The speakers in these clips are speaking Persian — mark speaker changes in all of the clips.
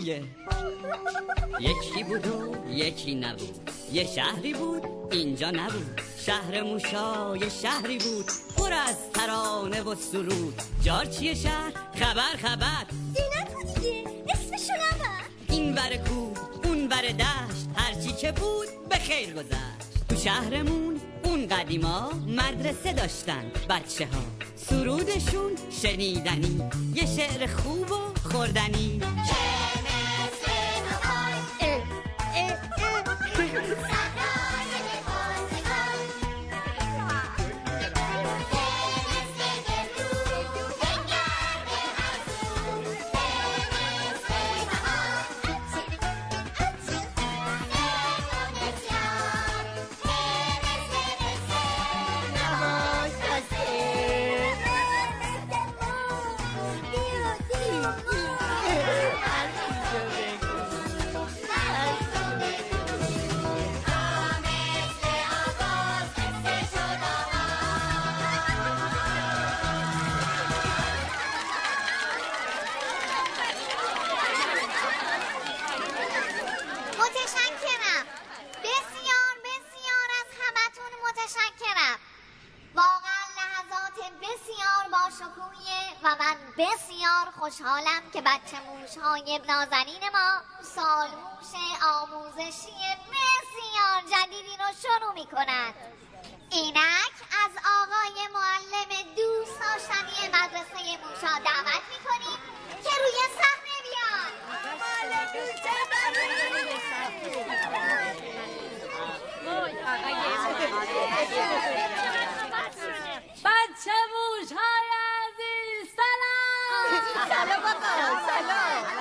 Speaker 1: سانگه یکی بود و یکی نبود. یه شهری بود اینجا نبود. شهر موشا یه شهری بود. پر از ترانه و سرود. جارچی شهر؟ خبر خبر.
Speaker 2: زینت دیگه. اسمشو نبر.
Speaker 1: این بر کو اون بر دشت. هرچی که بود به خیر گذشت. تو شهرمون اون قدیما مدرسه داشتن بچه ها سرودشون شنیدنی. یه شعر خوب و خوردنی.
Speaker 2: نازنین ما سالموش آموزشی بسیار جدیدی رو شروع می کنند اینک از آقای معلم دوست داشتنی مدرسه موشا دعوت می کنیم که روی صحنه بیاد
Speaker 3: بچه موش های عزیز سلام!
Speaker 4: سلام سلام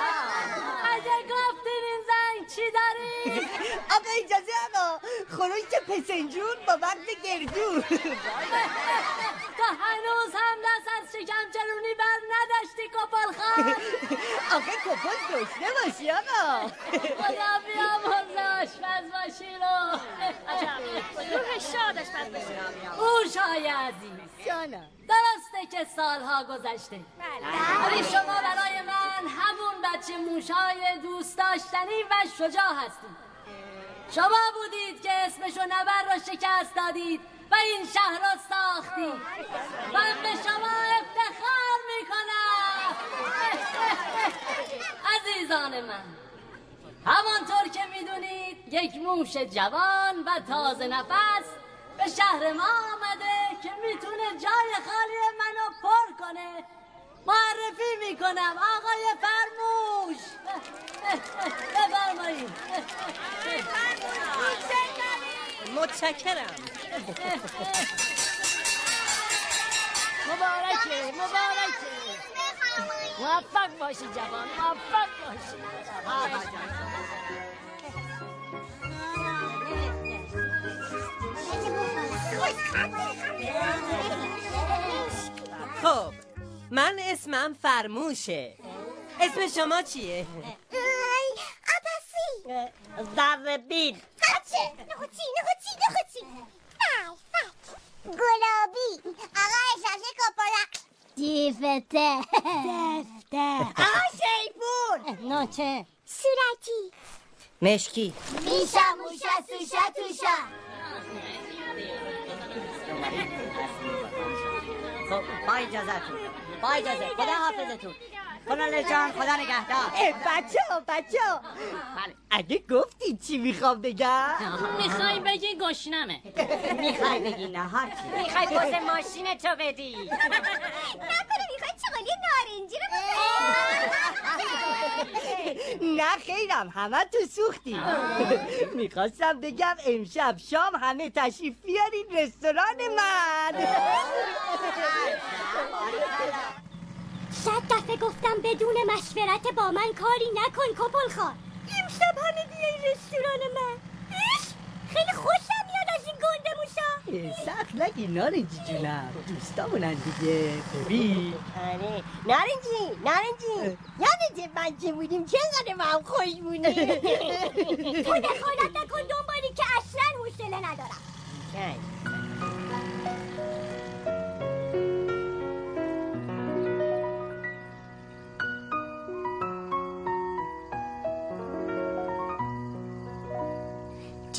Speaker 3: اگه گفتین این زنگ چی داری؟
Speaker 4: آقا اجازه آقا خروج پسنجون با وقت گردون.
Speaker 3: تا هنوز هم دست از شکم چرونی بر نداشتی کپل خان.
Speaker 4: آقا کپل داشته باشی آقا.
Speaker 3: خدا بیامرز آشپز باشی رو.
Speaker 5: روح شادش بد بشه
Speaker 3: موش های عزیز
Speaker 4: جانم.
Speaker 3: درسته که سالها گذشته. ولی شما برای من همون بچه موشای دوست داشتنی و شجاع هستید. شما بودید که اسمشو نبر رو شکست دادید و این شهر رو ساختید. من به شما افتخار می‌کنم. عزیزان من همانطور که می‌دونید یک موش جوان و تازه نفس به شهر ما آمده که می‌تونه جای خالی منو پر کنه. معرفی می‌کنم آقای فرموش. بفرمایید.
Speaker 4: متشکرم.
Speaker 3: مبارکه مبارکه. موفق باشی جوان موفق باشی.
Speaker 4: خب من اسمم فرموشه. اسم شما چیه؟
Speaker 2: عباسی
Speaker 4: ذره بیل
Speaker 2: بچه نخوچی نخوچی نخوچی. گلابی. آقا اجازه کپلا
Speaker 6: دیفته
Speaker 4: دفته آها شیپور.
Speaker 3: نوچه
Speaker 6: صورتی.
Speaker 7: مشکی.
Speaker 6: میشا موشا سوشا توشا.
Speaker 1: خب با اجازتون با اجازه. خدا حافظتون کنال جان خدا نگهدار.
Speaker 4: بچه ها بچه ها.
Speaker 1: بله.
Speaker 4: اگه گفتی چی می‌خوام بگم؟
Speaker 3: می‌خوای بگی گشنمه.
Speaker 1: می‌خوای بگی نه هر چی؟
Speaker 7: می‌خوای پوز ماشین تو بدی.
Speaker 6: نکنه می‌خوای چغالی نارنجی رو
Speaker 4: نه خیرم همه تو سوختی. می‌خواستم بگم امشب شام همه تشریف بیارین رستوران من.
Speaker 6: صد دفعه گفتم بدون مشورت با من کاری نکن کپل خان. امشب همه بیای رستوران من. ایش، خیلی خوشم میاد از این گنده موشا.
Speaker 4: سخت نگی نارنجی جونم. دوستامونن دیگه. ببین.
Speaker 7: آره. نارنجی نارنجی. یادت بچه بودیم. چقدر با هم خوش بودیم
Speaker 6: تو دخالت نکن دنبالی که اصلا حوصله ندارم.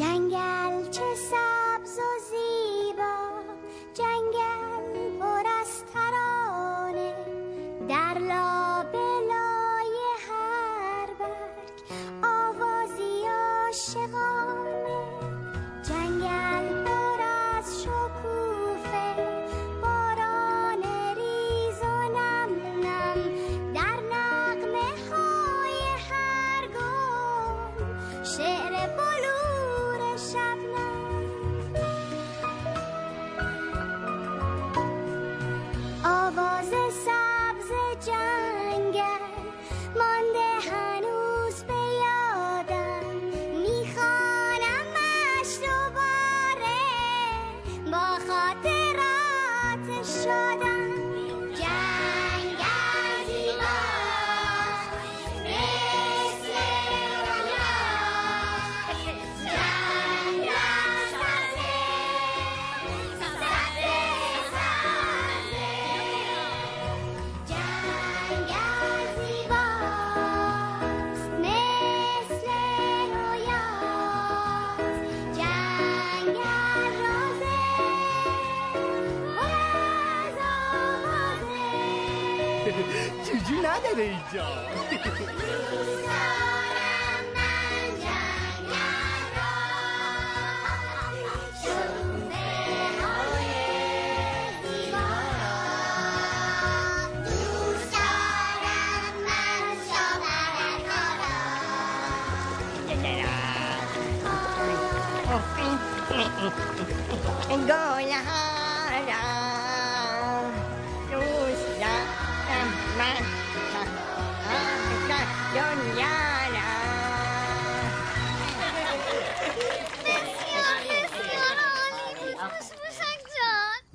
Speaker 6: جنگل چه سبز و زیبا.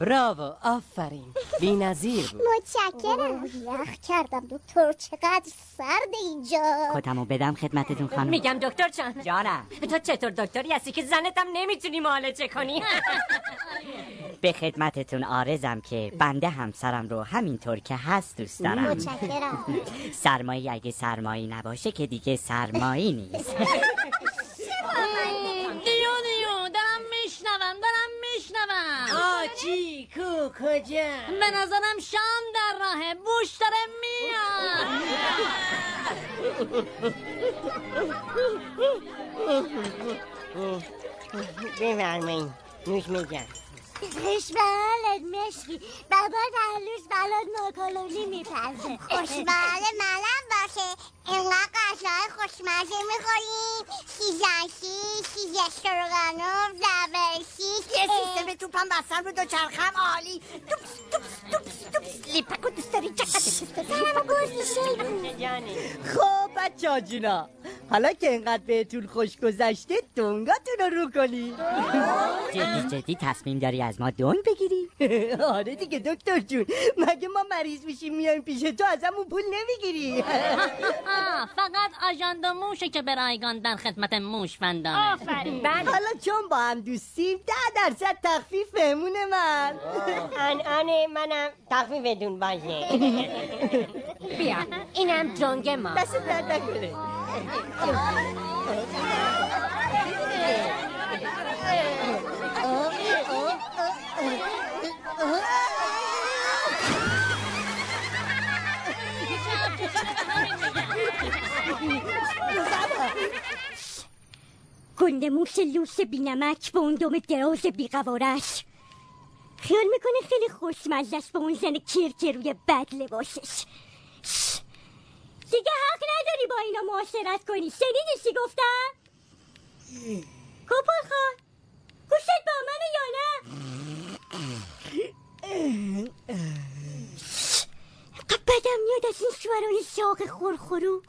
Speaker 7: براو آفرین. بی نظیر بود.
Speaker 6: متشکرم. یخ کردم دکتر چقدر سرد اینجا.
Speaker 1: کتمو بدم خدمتتون خانم؟
Speaker 7: میگم دکتر جان.
Speaker 1: جانم.
Speaker 7: تو چطور دکتری هستی که زنتم نمی‌تونی معالجه کنی؟
Speaker 1: به خدمتتون آرزم که بنده همسرم رو همینطور که هست دوست دارم.
Speaker 6: متشکرم.
Speaker 1: سرمایه اگه سرمایی نباشه که دیگه سرمایی نیست.
Speaker 3: میشنوم
Speaker 7: آچی کو کجا
Speaker 3: به نظرم شام در راهه. بوش داره میاد.
Speaker 7: بفرمایین نوش میگم.
Speaker 6: خوشبالت مشکی. بابا هر روز بلاد ماکالونی میپزه خوشبال منم باشه. اینقدر غذای خوشمزه می‌خوریم سیزنشی سیز استروگانوف زبرشی
Speaker 7: یه سیستم توپم بستن رو دوچرخم عالی. توپس توپس توپس توپس. لیپکو دوست داری؟ چقدر دوست داری؟
Speaker 6: سرمو گوز میشه.
Speaker 4: خب بچه ها جونا حالا که اینقدر بهتون خوش گذشته دنگاتون رو رو کنی.
Speaker 8: جدی جدی تصمیم داری از ما دون بگیری؟
Speaker 4: آره دیگه دکتر جون. مگه ما مریض میشیم میایم پیش تو ازمون پول نمی‌گیری؟
Speaker 3: فقط آژاندا موشه که به رایگان در خدمت موش فندانه
Speaker 9: آفرین.
Speaker 10: بله.
Speaker 4: حالا چون با هم دوستیم ده درصد تخفیف بهمون من.
Speaker 10: الان منم تخفیفتون باشه. بیا. اینم جنگ ما.
Speaker 4: دست درد نکنه.
Speaker 8: گنده موش لوس بینمک به اون دم دراز بیقوارش. خیال می‌کنه خیلی خوشمزه است به اون زن کیر که روی بد لباسش. دیگه حق نداری با اینا معاشرت کنی. شنیدی چی گفتم؟ کپل خان. گوشت با منه یا نه؟ بدم میاد از این شوهران شاق خورخورو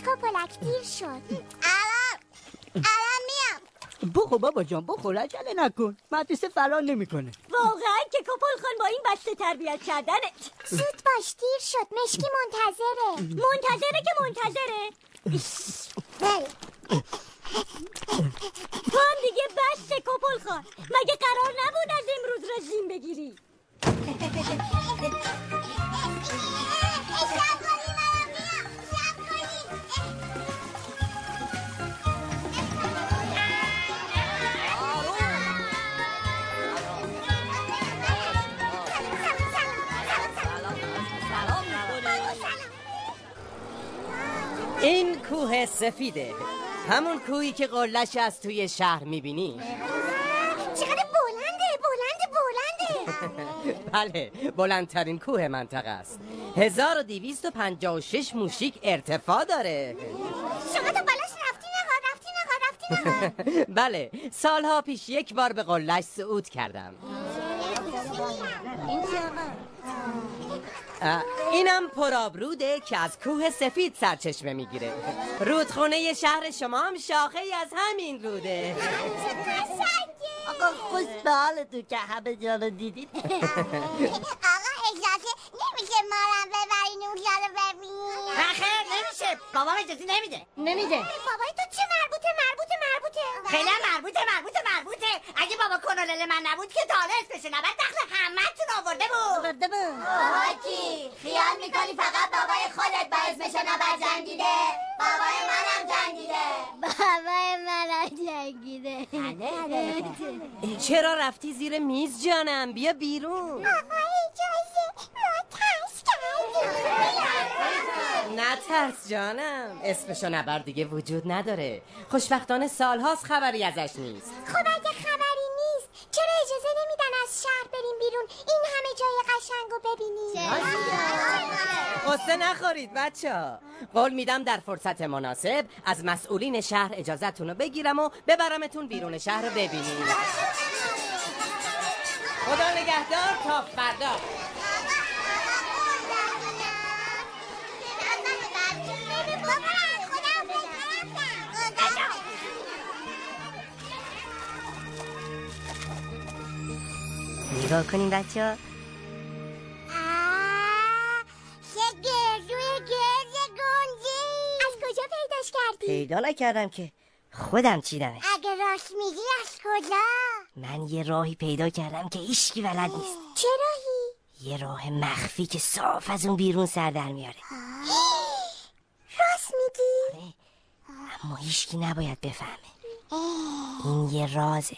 Speaker 11: کپلک دیر شد الان الان میام
Speaker 4: بخور بابا جان بخور عجله نکن مدرسه فرار نمی‌کنه
Speaker 8: واقعا که کپل خان با این بسته تربیت کردنه
Speaker 11: زود باش دیر شد مشکی منتظره
Speaker 8: منتظره که منتظره
Speaker 11: بله
Speaker 8: تو هم دیگه بسته کپل خان مگه قرار نبود از امروز رژیم بگیری
Speaker 12: این کوه سفیده. همون کوهی که قلش از توی شهر می‌بینی.
Speaker 11: چقدر بلنده بلنده بلنده.
Speaker 12: بله بلندترین کوه منطقه است. 1256 موشیک ارتفاع داره.
Speaker 11: شما تا بالاش رفتی نقا رفتی نقا رفتی نقا
Speaker 12: بله سالها پیش یک بار به قلش صعود کردم. اینم پرآبروده که از کوه سفید سرچشمه می‌گیره. رودخونه شهر شما هم شاخه ای از همین روده.
Speaker 4: آقا خوش به حالتون که همه جا رو دیدید.
Speaker 11: آقا اجازه نمیشه مارم ببرین اونجا رو ببین.
Speaker 10: خیر نمیشه. بابا اجازه نمیده. نمیده.
Speaker 11: بابای تو چه مربوطه مربوطه مربوطه؟
Speaker 10: خیلی مربوطه مربوطه مربوطه. اگه بابا کنولل من نبود که تا حالا اسمش نبرد دخل همه تون آورده بود.
Speaker 13: خیال می‌کنی فقط بابای خودت با اسمشو نبر جنگیده؟ بابای منم جنگیده.
Speaker 11: بابای من جنگیده.
Speaker 12: چرا رفتی زیر میز جانم؟ بیا بیرون.
Speaker 11: آقا اجازه ما ترس کردیم.
Speaker 12: نه ترس جانم. اسمشو نبر دیگه وجود نداره. خوشبختانه سالهاست خبری ازش نیست.
Speaker 11: خب اگه خبری نیست چرا اجازه نمیدن از شهر بریم بیرون؟ این همه جای قشنگ رو ببینیم.
Speaker 12: قصه نخورید بچه ها. قول میدم در فرصت مناسب از مسئولین شهر اجازتون رو بگیرم و ببرمتون بیرون شهر رو ببینیم. خدا نگهدار تا فردا.
Speaker 10: نگاه کنین بچه ها
Speaker 11: چه گردوی گرد گنجی از کجا پیداش کردی؟
Speaker 10: پیدا نکردم که خودم چیدمش
Speaker 11: اگه راست میگی از کجا؟
Speaker 10: من یه راهی پیدا کردم که هیچکی بلد نیست
Speaker 11: چه راهی؟
Speaker 10: یه راه مخفی که صاف از اون بیرون سر در میاره
Speaker 11: راست میگی؟
Speaker 10: اما هیچکی نباید بفهمه این یه رازه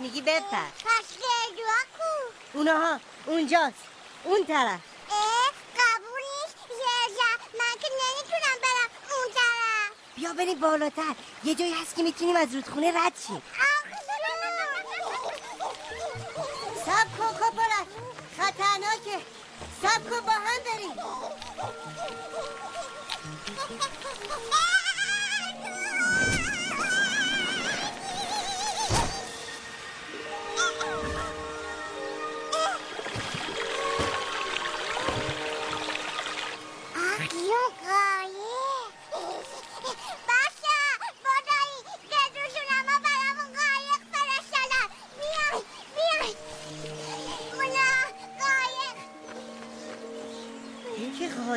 Speaker 10: راست میگی بپر.
Speaker 11: پس گردوها کو
Speaker 10: اونها اونجاست. اون طرف.
Speaker 11: اه قبول نیست زرزر من که نمی‌تونم برم اون طرف.
Speaker 10: بیا بریم بالاتر. یه جایی هست که می‌تونیم از رودخونه رد شیم. سب کن خطرناکه. سب کن با هم بریم.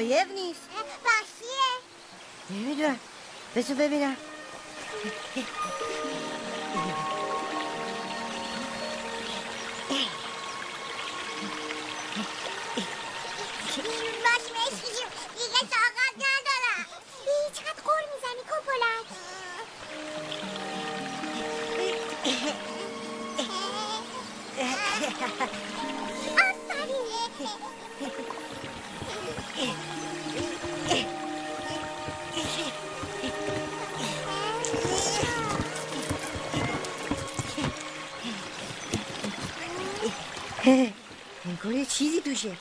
Speaker 11: قایق
Speaker 10: نیست
Speaker 11: باشیه
Speaker 10: نمی‌دونم بسو ببینم
Speaker 11: باش مشکیم دیگه طاقت ندارم چقدر قور می‌زنی کپولک
Speaker 10: انگار یه چیزی توشه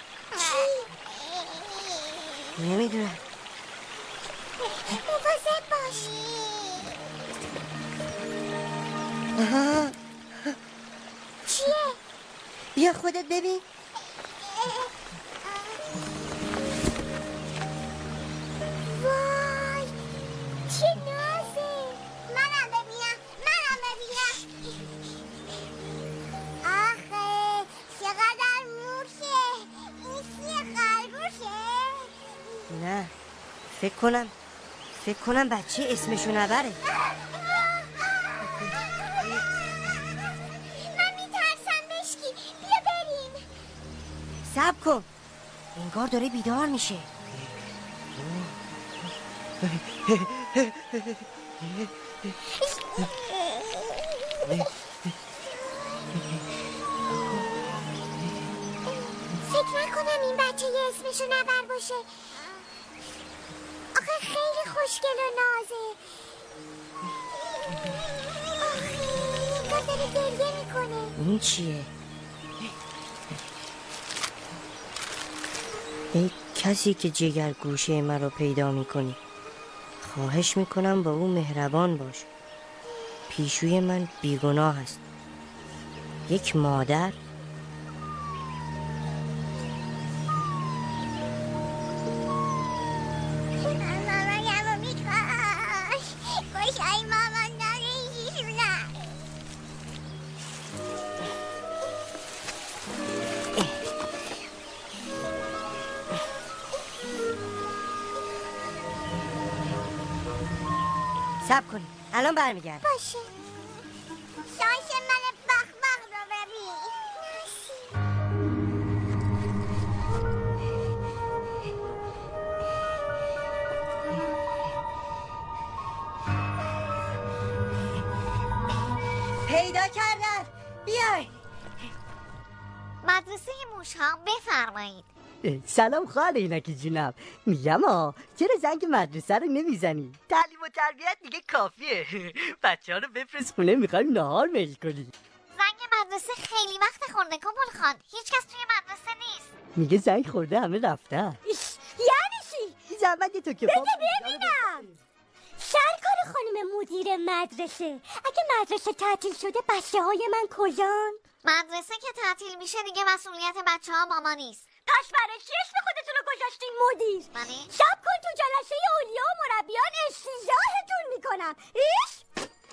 Speaker 10: نمی‌دونم
Speaker 11: مواظب باش چیه؟
Speaker 10: بیا خودت ببین کنم فکر کنم بچه اسمشو نبره.
Speaker 11: من میترسم بشکی بیا بریم.
Speaker 10: سب کن. انگار داره بیدار میشه.
Speaker 11: فکر نکنم این بچه یه اسمشو نبر باشه. خوشگل و نازه انگار داره گریه می‌کنه.
Speaker 10: این چیه؟ ای کسی که جگر گوشه رو پیدا می‌کنی. خواهش می‌کنم با او مهربان باش. پیشوی من بیگناه است. یک مادر برمیگرد
Speaker 11: باشه. شانس من بخ بخ رو ببین.
Speaker 10: پیدا کردن. بیای.
Speaker 11: مدرسه موشها بفرمایید.
Speaker 10: سلام خواهر اینکی جونم. میگم ها چرا زنگ مدرسه رو نمی‌زنی؟ تربیت دیگه کافیه. بچه ها رو بفرست. خونه می‌خوایم نهار میل کنی
Speaker 11: زنگ مدرسه خیلی وقت خورده کمال خان. هیچ کس توی مدرسه نیست.
Speaker 10: میگه زنگ خورده همه رفتن.
Speaker 8: یعنی چی؟
Speaker 10: زحمت تو که.
Speaker 8: بده ببینم. سرکار خانم مدیر مدرسه. اگه مدرسه تعطیل شده بچه های من کجان؟
Speaker 11: مدرسه که تعطیل میشه دیگه مسئولیت بچه ها با ما نیست.
Speaker 8: پس برای چی اسم خودتون رو گذاشتین مدیر؟ شب کن تو جلسه اولیا و مربیان استیزاهتون می‌کنم. ایش!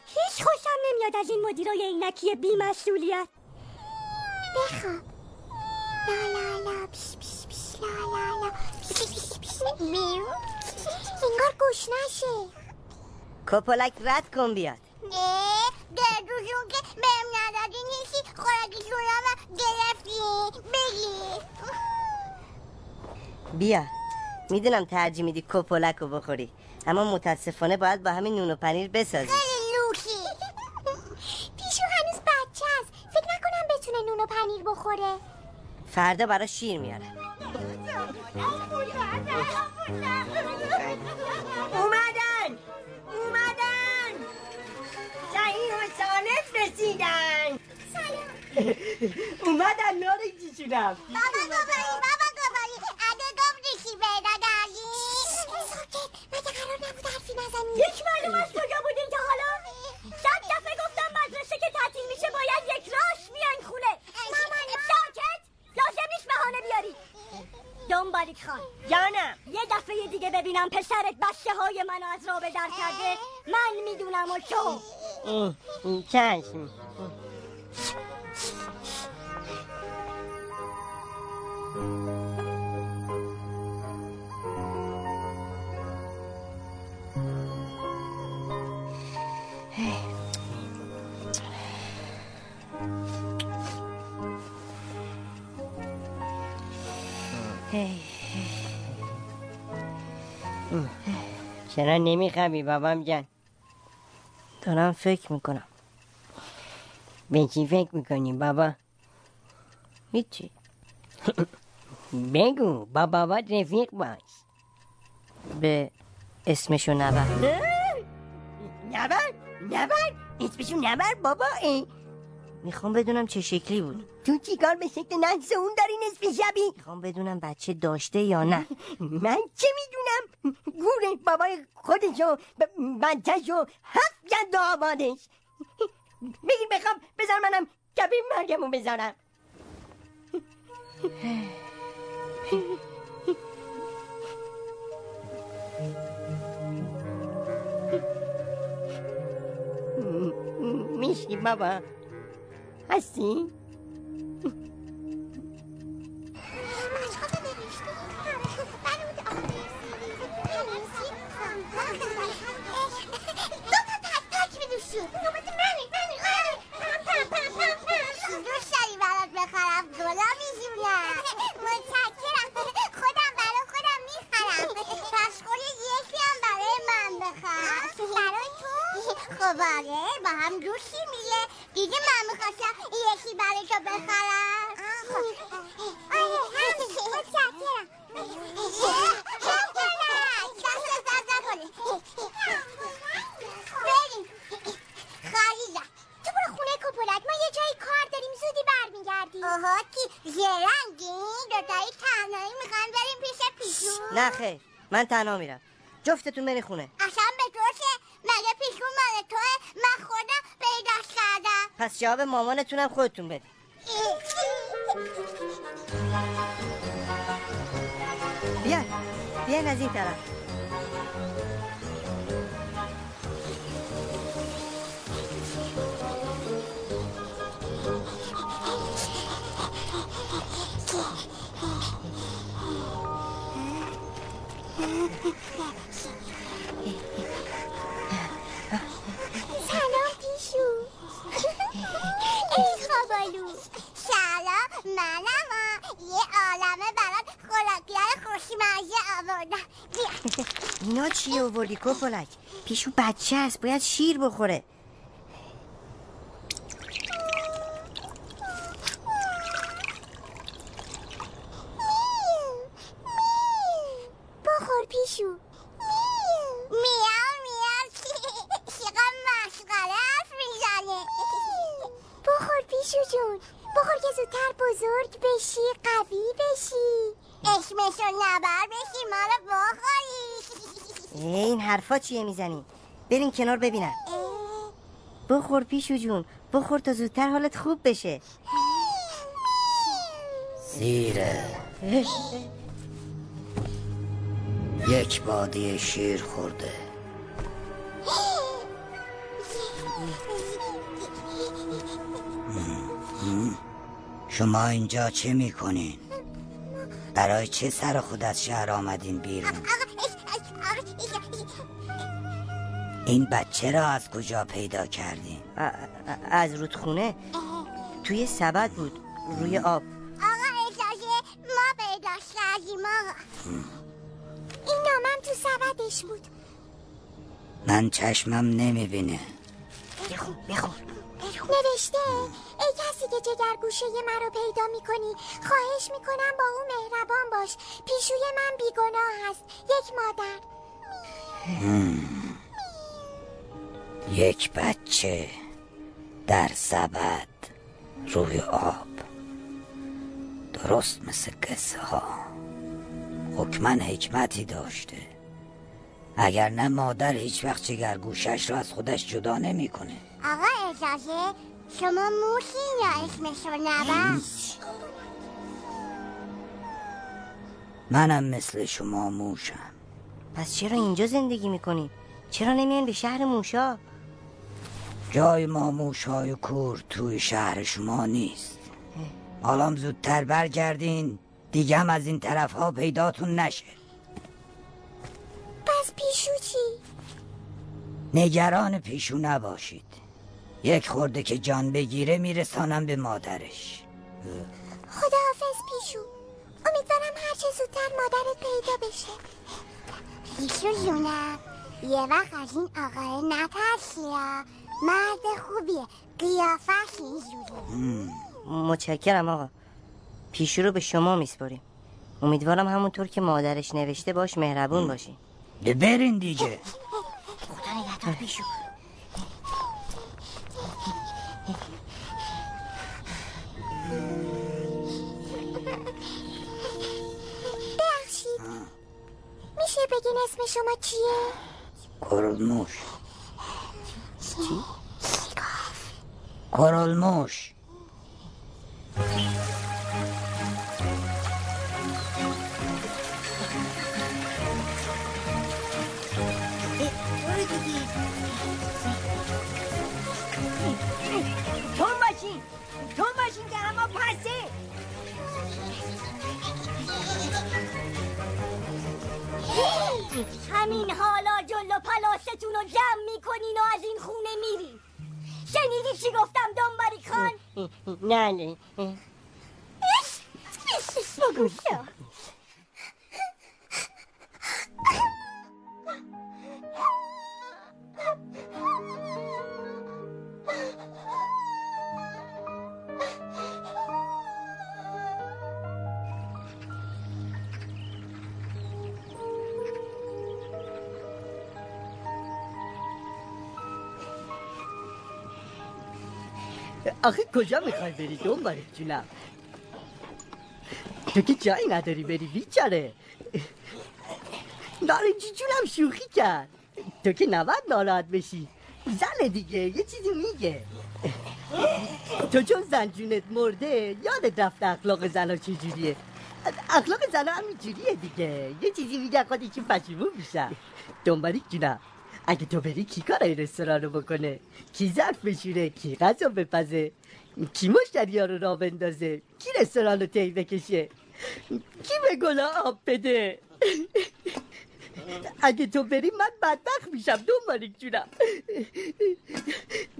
Speaker 8: هیچ خوشم نمیاد از این مدیرای عینکی بی مسئولیت
Speaker 11: بخواب. لا لا لا پیش پیش پیش لا لا لا پیش پیش پیش. میو. انگار گوش نشه.
Speaker 10: کپولک رد کن بیاد.
Speaker 11: اه که بهم ندادین هیچی خوراکیشون هم گرفتی؟ بگی
Speaker 10: بیا. می‌دونم ترجیح میدی کپولک رو بخوری. اما متاسفانه باید با همین نون و پنیر بسازی.
Speaker 14: خیلی لوکی پیشو هنوز بچه است. فکر نکنم بتونه نون و پنیر بخوره.
Speaker 10: فردا برا شیر میارم.
Speaker 7: اومدن. اومدن. صحیح و سالت رسیدن. اومدن نارک جیشونم
Speaker 14: بابا بابا
Speaker 8: یک معلوم از کجا بودین تا حالا صد دفعه گفتم مدرسه که تعطیل میشه باید یک راش بیاین خونه. ساکت لازم نیست بهانه بیاری. دنبالیک خان.
Speaker 7: جانم.
Speaker 8: یه دفعه دیگه ببینم پسرت بسته های منو از راه به در کرده. من می‌دونم و تو.
Speaker 7: چشم چرا نمیخوابی بابام جان؟
Speaker 10: دارم فکر می‌کنم.
Speaker 7: به چی فکر می‌کنی بابا؟
Speaker 10: هیچی.
Speaker 7: بگو با بابات رفیق باش.
Speaker 10: به اسمشو نبر.
Speaker 7: نبر؟ نبر؟ اسمشو نبر بابا ای.
Speaker 10: می‌خوام بدونم چه شکلی بود.
Speaker 7: تو چیکار به شکل نحس اون داری نصف شبی؟
Speaker 10: می‌خوام بدونم بچه داشته یا نه.
Speaker 7: من چه می‌دونم؟ گوره بابای خودشو ب- بچهشو هفت جد آبادش بگیر بخوام بذار منم کبی مرگمو بذارم. میشی بابا. هستی؟
Speaker 14: دوست داری برات بخرم گلا میجونم متشکرم. خودم برای خودم می‌خرم. پس یکی هم برای من بخر. برای تو خب آره با هم دوستی میگه. دیگه من می‌خواستم یکی برای تو بخرم. خریدم تو برو خونه کپولک ما یه جایی کار داریم زودی برمیگردیم. آها کی؟ زرنگی دوتایی تنهایی می‌خوان بریم پیش پیشون.
Speaker 10: نه خیر من تنها میرم. جفتتون بری خونه
Speaker 14: اصلا به تو چه مگه پیشون مال توه من خودم پیداش کردم
Speaker 10: پس جواب مامانتونم خودتون بدید بیا بیاین از این طرف. اینا چی آوردی کپولک پیشو بچه است باید شیر بخوره
Speaker 14: بخور پیشو میاو میاو چقدر مسخره حرف می‌زنه بخور پیشو جون بخور که زودتر بزرگ بشی قوی بشی اسمشو نبر بشی ما رو بخوری
Speaker 10: این حرفا چیه می‌زنی؟ برین کنار ببینم. بخور پیشو جون. بخور تا زودتر حالت خوب بشه.
Speaker 15: زیره. یک بادی شیر خورده. شما اینجا چه می‌کنین؟ برای چه سر خود از شهر آمدین بیرون؟ این بچه را از کجا پیدا
Speaker 10: ا- از رودخونه؟ توی سبد بود روی آب.
Speaker 14: آقا اجازه ما پیداش کردیم آقا.
Speaker 11: این نامم تو سبدش بود.
Speaker 15: من چشمم نمی‌بینه.
Speaker 14: بخون بخون.
Speaker 11: نوشته ای کسی که جگر گوشه مرا پیدا می‌کنی خواهش می‌کنم با او مهربان باش. پیشوی من بیگناه هست یک مادر.
Speaker 15: یک بچه در سبد روی آب. درست مثل قصه ها. حکمن حکمتی داشته. اگر نه مادر هیچ وقت جگر گوشش را از خودش جدا نمی‌کنه.
Speaker 11: آقا اجازه شما موشین یا اسمشو نبر؟
Speaker 15: منم مثل شما موشم.
Speaker 10: پس چرا اینجا زندگی می‌کنی؟ چرا نمیان به شهر موشا؟
Speaker 15: جای ما موشهای کور توی شهر شما نیست. حالا زودتر برگردین دیگه هم از این طرف ها پیداتون نشه.
Speaker 11: پس پیشو چی؟
Speaker 15: نگران پیشو نباشید. یک خورده که جان بگیره میرسانم به مادرش.
Speaker 11: خداحافظ پیشو. امیدوارم هرچه زودتر مادرت پیدا بشه. پیشو جونم. یه وقت از این آقای نترسی ها. مرد خوبیه قیافش اینجوری
Speaker 10: متشکرم آقا. پیشو رو به شما میسپاریم. امیدوارم همونطور که مادرش نوشته باش مهربون باشی
Speaker 15: برین دیگه.
Speaker 10: خدا نگهدار پیشو
Speaker 11: ببخشید. میشه بگین اسم شما چیه؟
Speaker 15: کرلموش کرلموش
Speaker 8: همین حالا جلو پلاستون رو جمع می‌کنین و از این خونه میرین. شنیدی چی گفتم دنبالی خان؟
Speaker 14: نه نه.
Speaker 8: بگو
Speaker 4: آخه کجا می‌خوای بری؟ دنبالت جونم. تو که جایی نداری بری بیچاره. نارنجی جونم شوخی کرد. تو که نباید ناراحت بشی. زن دیگه یه چیزی میگه. تو چون زن جونت مرده یادت رفته اخلاق زن ها چجوریه؟ اخلاق زن ها همینجوریه دیگه. یه چیزی میگه خودشون پشیمون میشن. دنبالی جونم. اگه تو بری کی کار این رستوران رو بکنه؟ کی ظرف بشوره؟ کی غذا بپزه؟ کی مشتری ها رو را بندازه؟ کی رستوران رو تی بکشه؟ کی به گلا آب بده؟ اگه تو بری من بدبخت میشم دنبالیک جونم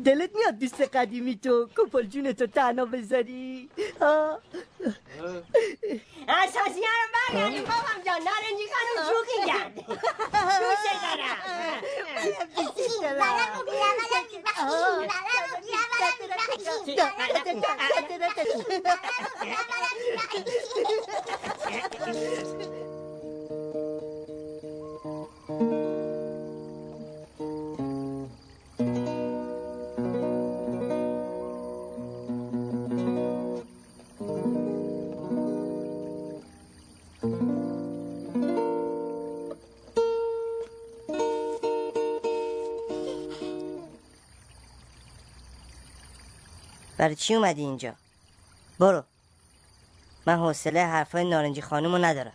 Speaker 4: دلت میاد دوست قدیمی تو کپل جون تو تنها بذاری آه؟
Speaker 14: اساسی رو برگردیم بابام جان نارنجی خانم شوخی کرد دوست دارم
Speaker 10: برای چی اومدی اینجا؟ برو. من حوصله حرفای نارنجی خانومو ندارم.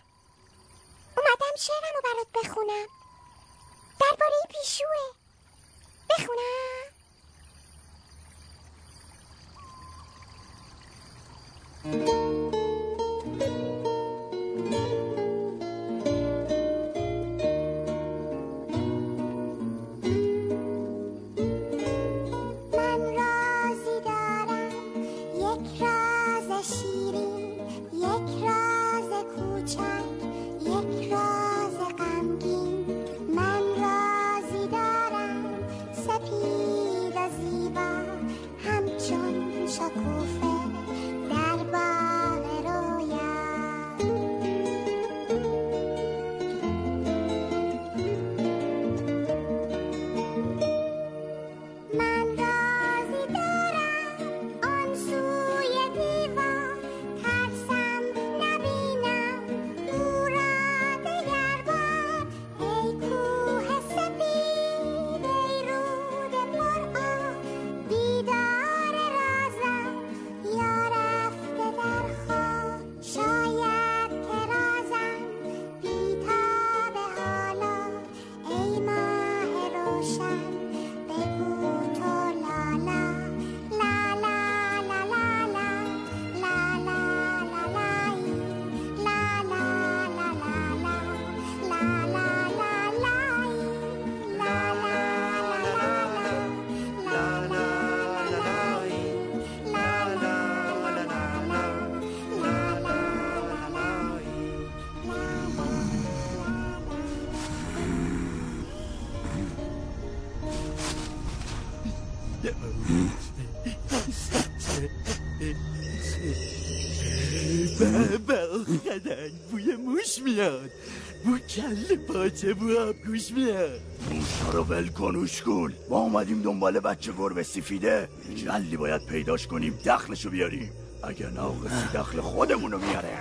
Speaker 16: کل پاچه بو آب گوش میاد
Speaker 17: موشا رو ول کن اوشگول ما اومدیم دنبال بچه گربه سفیده. جلی باید پیداش کنیم دخلشو بیاریم. اگه ناقصی دخل خودمونو میاره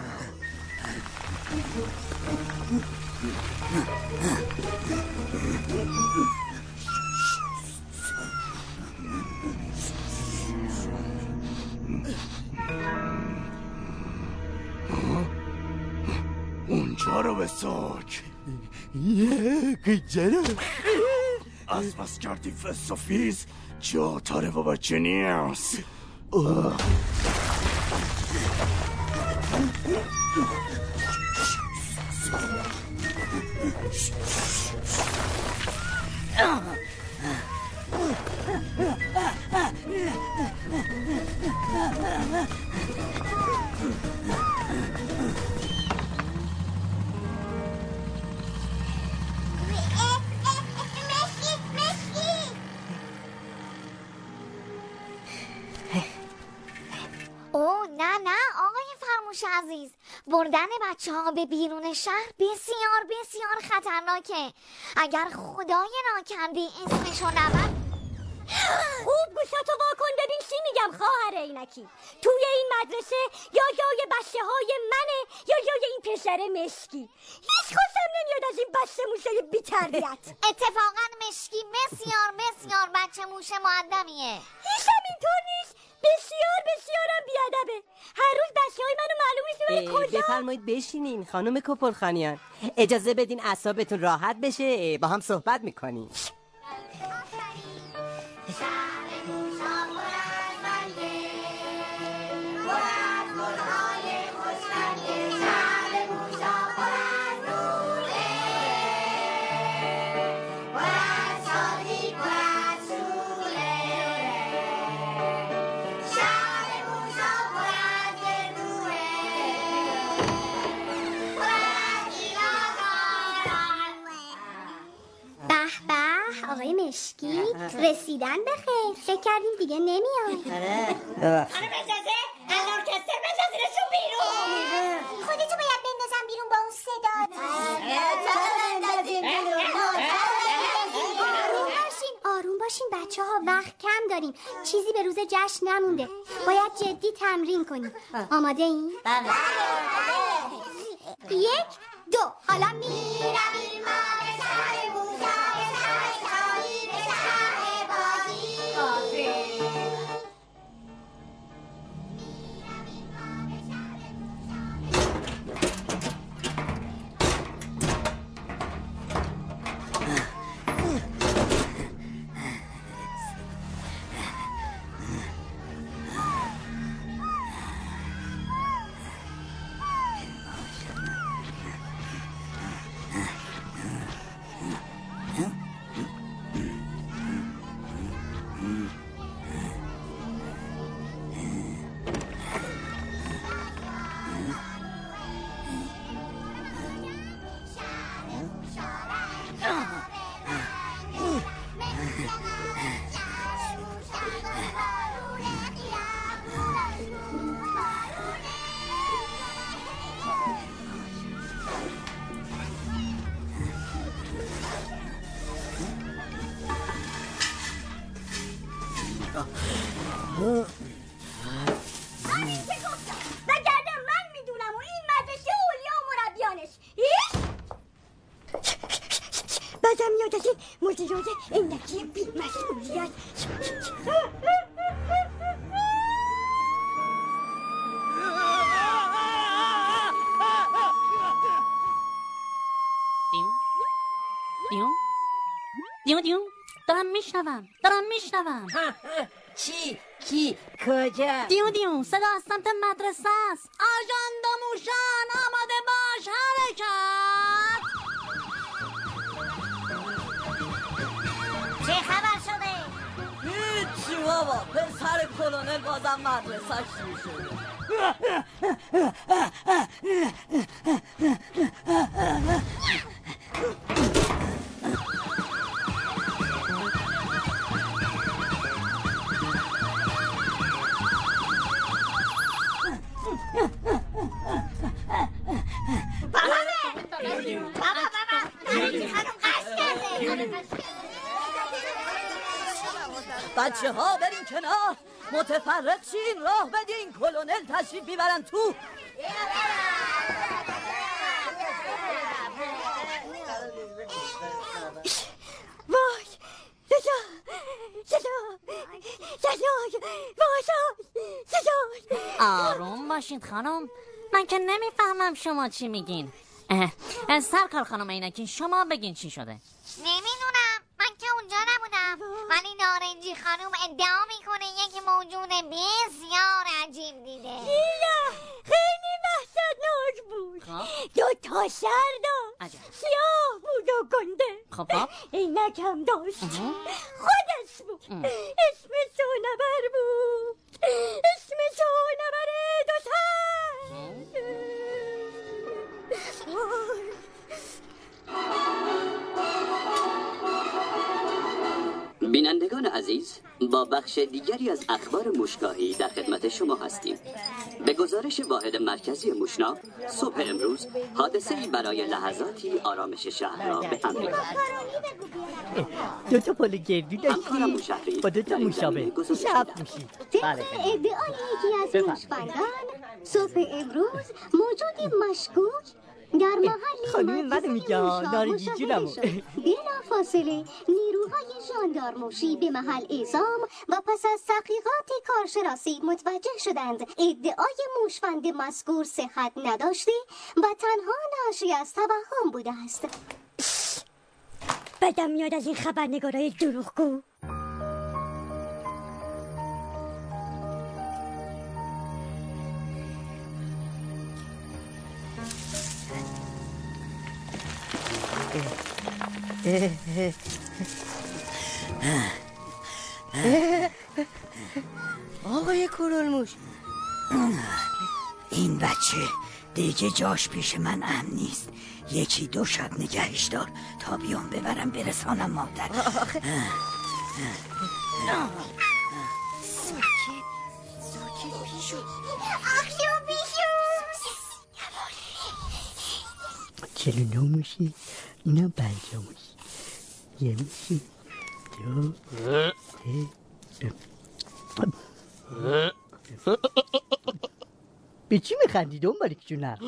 Speaker 17: Çorabı
Speaker 16: sok. Gıcırım.
Speaker 17: از بس کردی فسافیز جا تاره بابا بچه نیست
Speaker 2: نه نه آقای فرموش عزیز. بردن بچه ها به بیرون شهر بسیار بسیار خطرناکه. اگر خدای ناکرده اسمشو نبر
Speaker 8: خوب گوشاتو واکن. ببین چی میگم خواهر عینکی. توی این مدرسه یا جای بچه های منه یا جای این پسر مشکی. هیچ خوشم نمیاد از این بچه موشه بی تربیت
Speaker 2: اتفاقا مشکی بسیار بسیار بچه موش معدبیه
Speaker 8: هیچ هم اینطور نیست. بسیار بسیارم بیادبه. هر روز بچه های منو معلوم نیست می‌بره کجا.
Speaker 12: بفرمایید بشینین خانم کپرخانیان. اجازه بدین اعصابتون راحت بشه با هم صحبت می‌کنیم.
Speaker 6: مشکی رسیدن به خیر. فکر کردیم دیگه نمیاد خودتو باید بندازم بیرون با اون صدا. آروم باشین آروم باشین بچه ها وقت کم داریم. چیزی به روز جشن نمونده. باید جدی تمرین کنیم. آماده این؟ یک دو. حالا می‌رویم. ما به
Speaker 3: دیون دیون دارم میشنوم دارم میشنوم
Speaker 12: چی؟ کی؟ کجا؟
Speaker 3: دیون دیون صدا از سمت مدرسه است آژان موشان آماده باش حرکت
Speaker 11: چه خبر شده؟
Speaker 4: هیچی بابا پسر کلونل بازم مدرسه شروع شده
Speaker 11: بابا بابا خانم کرده
Speaker 4: بچه ها برین کنار. متفرق چین راه بدین. کلونل تشریف می‌برن تو.
Speaker 8: وای وای صدا
Speaker 3: آروم باشید خانم. من که نمی‌فهمم شما چی میگین. سرکار خانم اینکی شما بگین چی شده.
Speaker 11: نمی‌دونم. من که اونجا نبودم. ولی نارنجی خانم ادعا می‌کنه یک موجود بسیار عجیب دیده.
Speaker 8: نه خیلی وحشتناک بود.
Speaker 3: خب.
Speaker 8: دو تا سر داشت. سیاه بود و گنده.
Speaker 3: خب خب.
Speaker 8: عینک هم داشت. خودش بود. اسم سونبر بود. اسم سونبر دو Lord.
Speaker 1: بینندگان عزیز با بخش دیگری از اخبار موشگاهی در خدمت شما هستیم. به گزارش واحد مرکزی موشنا صبح امروز حادثه ای برای لحظاتی آرامش شهر را به هم ریخت.
Speaker 4: دو تا پل گردو
Speaker 1: همکارم موشهری
Speaker 4: با دو تا موشابه. موشی
Speaker 6: طبق
Speaker 4: بله
Speaker 6: ادعای یکی از صبح امروز موجودی مشکوک در محل
Speaker 4: خانم منو میگه ها، نارنجی جونمو.
Speaker 6: بلافاصله نیروهای ژاندارموشی به محل اعزام و پس از تحقیقات کارشناسی متوجه شدند. ادعای موشفند مذکور صحت نداشته و تنها ناشی از توهم بوده است.
Speaker 8: بدم میاد از این خبرنگارای دروغگو.
Speaker 10: آقای کرالموش
Speaker 15: این بچه دیگه جاش پیش من امن نیست. یکی دو شب نگهش دار تا بیام ببرم برسانم مادر.
Speaker 11: آخیو بیشو
Speaker 4: چلو نو موشی اینم پنجا موشی یه به چی میخندی دنبالیک جونم؟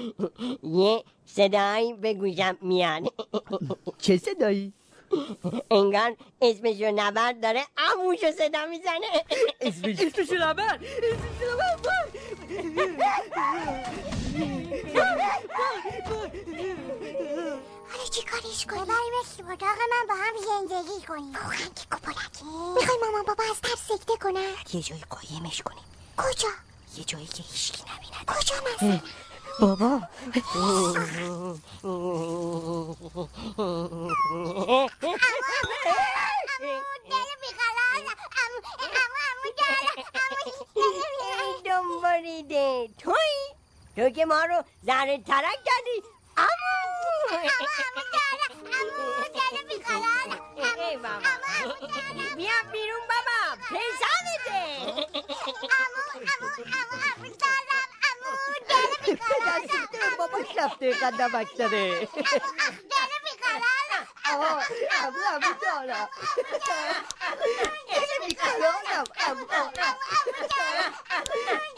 Speaker 7: یه صدایی به گوشم میاد
Speaker 4: چه صدایی؟
Speaker 7: انگار اسمشو نبرد داره اموشو صدا می‌زنه.
Speaker 4: اسمش اسمشو نبر
Speaker 11: حالا چی کارش کنیم؟ ببریمش تو اتاق من با هم زندگی کنیم. واقعا که کپولکی می‌خوای مامان بابا از ترس سکته کنن
Speaker 10: یه جای قایمش کنیم.
Speaker 11: کجا؟
Speaker 10: یه جایی که هیچکی نبینه.
Speaker 11: کجا مثلا؟
Speaker 10: بابا.
Speaker 7: دنبالیده توی تو که ما رو زر ترک کردی. امو ای بابا. بیا بیرون بابا پیشانته
Speaker 4: داره باباش رفته قدمک داره آه امو امو دارم اسمی کلانم امو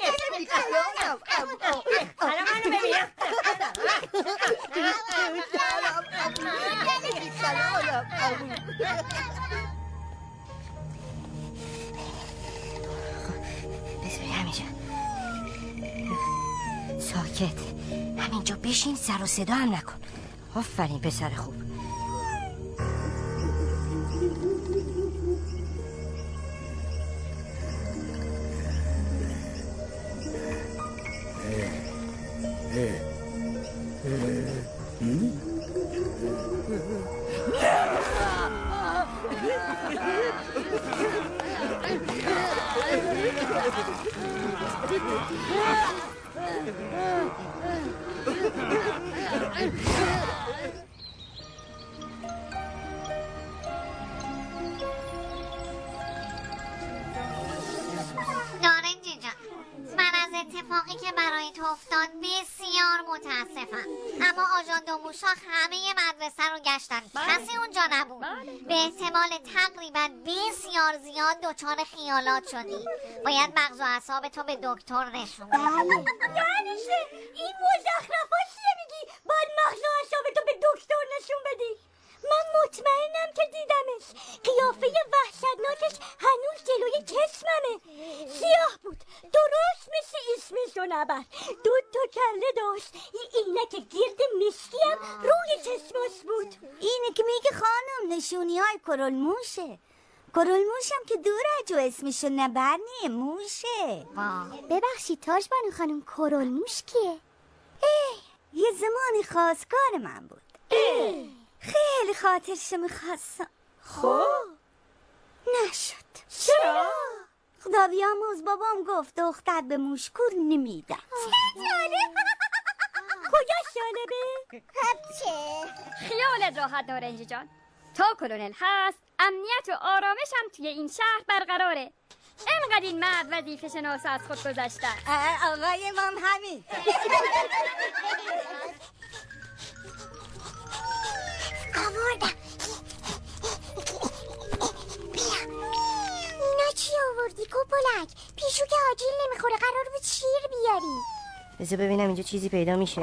Speaker 4: اسمی کلانم امو
Speaker 7: حالا منو ببینم
Speaker 4: دارم امو اسمی کلانم امو بذاری همینجا
Speaker 10: ساکت همینجا بشین سر و صدا هم نکن آفرین پسر خوب
Speaker 2: نارنجی جان من از اتفاقی که برای تو افتاد بسیار متاسفم. اما آژان دوموشا همه مدرسه رو گشتن. کسی اونجا نبود. به احتمال تقریبا بسیار زیاد دچار خیالات شدی. باید مغز و اعصاب تو به دکتر نشون بدی.
Speaker 8: یعنی چه؟ این مزخرفا چیه میگی؟ باید مغز و اعصاب تو به دکتر نشون بدی. من مطمئنم که دیدمش. قیافه وحشتناکش هنوز جلوی چشممه. سیاه بود. درست مثل اسمش و نبر دو تا کله داشت. این عینک گرد مشکی هم روی چشماش بود.
Speaker 18: اینه که میگه خانم نشونی های کرل موشه. کرل موشم که دور جو اسمشو نبرنیه موشه. ببخشید تاج بانو خانم کرل موش کیه؟ اه یه زمانی خواستگار من بود. خیلی خاطرشو می‌خواستم. خب؟ نشد. چرا؟ خدا بیاموز بابام گفت دختر به موشکور نمیدن
Speaker 8: کجا جالبه؟
Speaker 18: چه؟
Speaker 9: خیالت راحت نارنجی جان. تا کلونل هست امنیت و آرامش هم توی این شهر برقراره. انقدر این مرد وظیفه شناس از خود گذاشتن
Speaker 18: آقای مام همین آوردم. اینا چی آوردی کوپلک پیشو که آجیل نمی‌خوره قرار بود شیر بیاری.
Speaker 10: بذار ببینم اینجا چیزی پیدا میشه.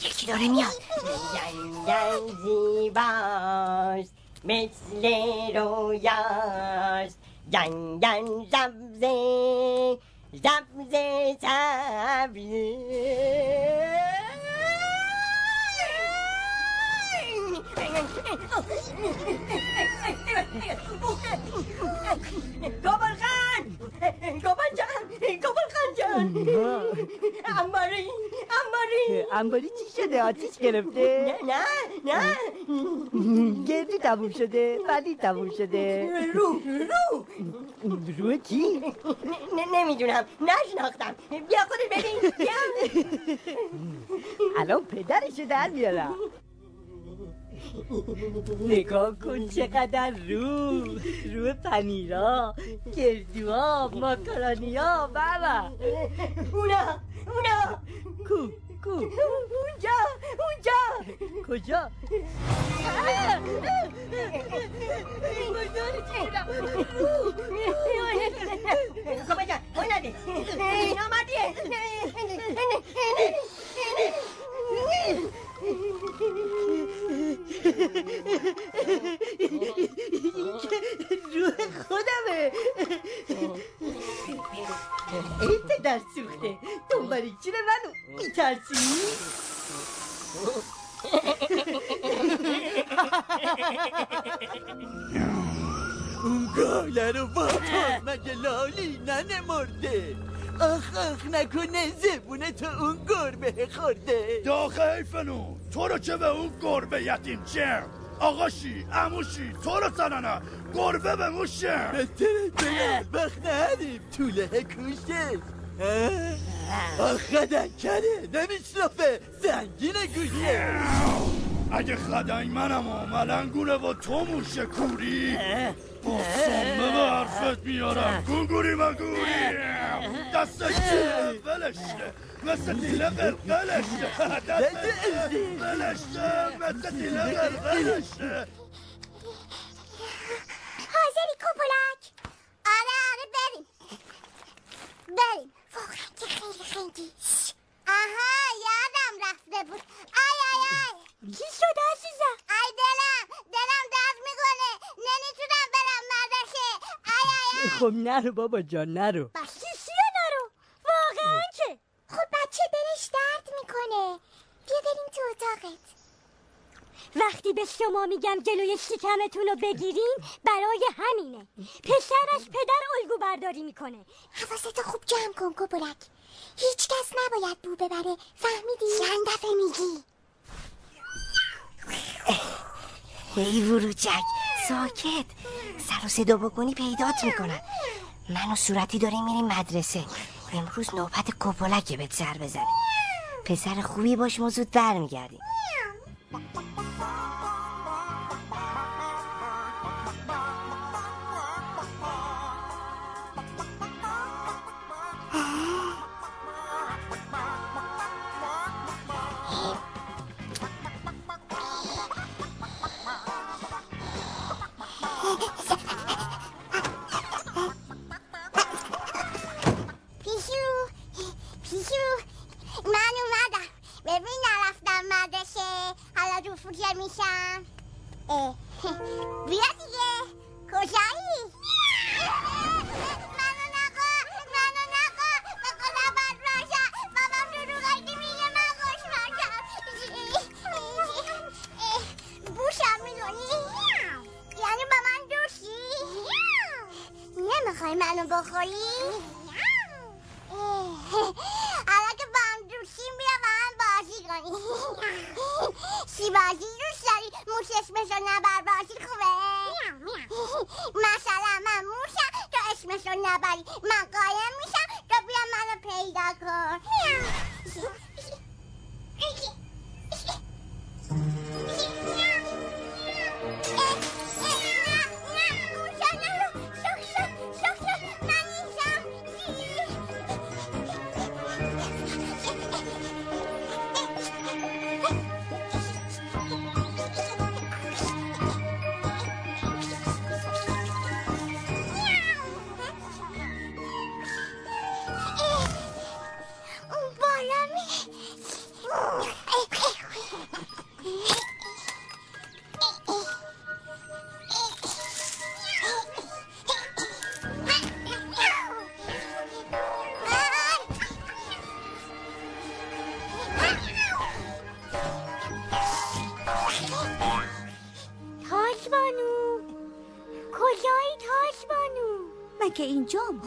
Speaker 10: یکی داره میاد.
Speaker 7: جنگل زیباست مثل رویاست جنگل سبزه سبزه گابل خان گابل جان گابل خان جان انباری انباری
Speaker 4: انباری چی شده آتیش گرفته
Speaker 7: نه نه نه
Speaker 4: گردی تموم شده بعدی تموم شده
Speaker 7: رو رو
Speaker 4: روی چی؟
Speaker 7: نمی‌دونم نشناختم بیا خودت ببین بیا
Speaker 4: الان پدرشو در میارم نگاه کن چقدر رو رو پنیرا گردوها ماکارونیا بابا
Speaker 7: اونا اونا
Speaker 4: کو کو
Speaker 7: اونجا اونجا
Speaker 4: کجا روح خودمه. ای پدر سوخته دنبال چی منو میترسی؟
Speaker 16: اون گاله رو واپس مگه لالی ننمرده؟ آخ آخ نکنه زبونه تو اون گربه خورده.
Speaker 19: داخل حیفنو. تو رو که به اون گربه یتیم چم آقاشی اموشی تو رو سننه گربه به موشم
Speaker 16: بهتره بگم وقت نداریم. طوله کوشه آخه دکره نمیشنفه زنگین گوشه
Speaker 19: اگه خدنگ منم و ملنگونه و تو موشه کوری. به حرفت میارم. گونگوری مگوری دست چیه ولشه مثل دیله قلقلشه دست ولشه مثل
Speaker 18: حاضری کوپلک آره آره بریم. بریم. واقعا که خیلی خیلی آها یادم رفته بود. آی آی آی.
Speaker 8: چی شد عزیزم؟
Speaker 18: آی دلم دلم درد می‌کنه. نمی‌تونم برم مدرسه. آی آی آی.
Speaker 4: خب نرو بابا جان نرو.
Speaker 8: بس. چیه نرو؟ واقعا که
Speaker 11: خب بچه دلش درد می‌کنه. بیا بریم تو اتاقت.
Speaker 8: وقتی به شما میگم جلوی شکمتون رو بگیرین برای همینه. پسرش پدر الگو برداری می‌کنه.
Speaker 14: حواستو خوب جمع کن گبرک هیچ کس نباید بو ببره. فهمیدی؟ چند دفعه میگی.
Speaker 10: ای وروچک ساکت. سر و صدا بکنی پیدات می‌کنن. من و صورتی داریم میریم مدرسه. امروز نوبت کپولکه بهت سر بزنه پسر خوبی باش ما زود برمیگردیم.
Speaker 14: فوتیه میشم بیا دیگه کجایی؟ منو نقا منو نقا به بابام میگه من خوش باشم اه، بوشم می‌دونی؟ یعنی به من دوستی؟ نمی‌خوای منو بخوری؟ حالا که با هم دوستیم بیا با هم بازی کنیم چی بازی دوست داری؟ موش اسمشو نبر بازی خوبه؟ مثلا من موشم تو اسمشو نبری. من قایم میشم تو بیا منو پیدا کن.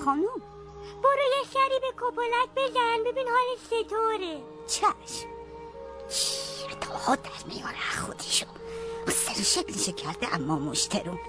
Speaker 18: خانوم.
Speaker 8: برو یه سری به کپولک بزن ببین حال چطوره
Speaker 18: چشم. تا در میاره خودشو. سر شکلش کرده اما مشترون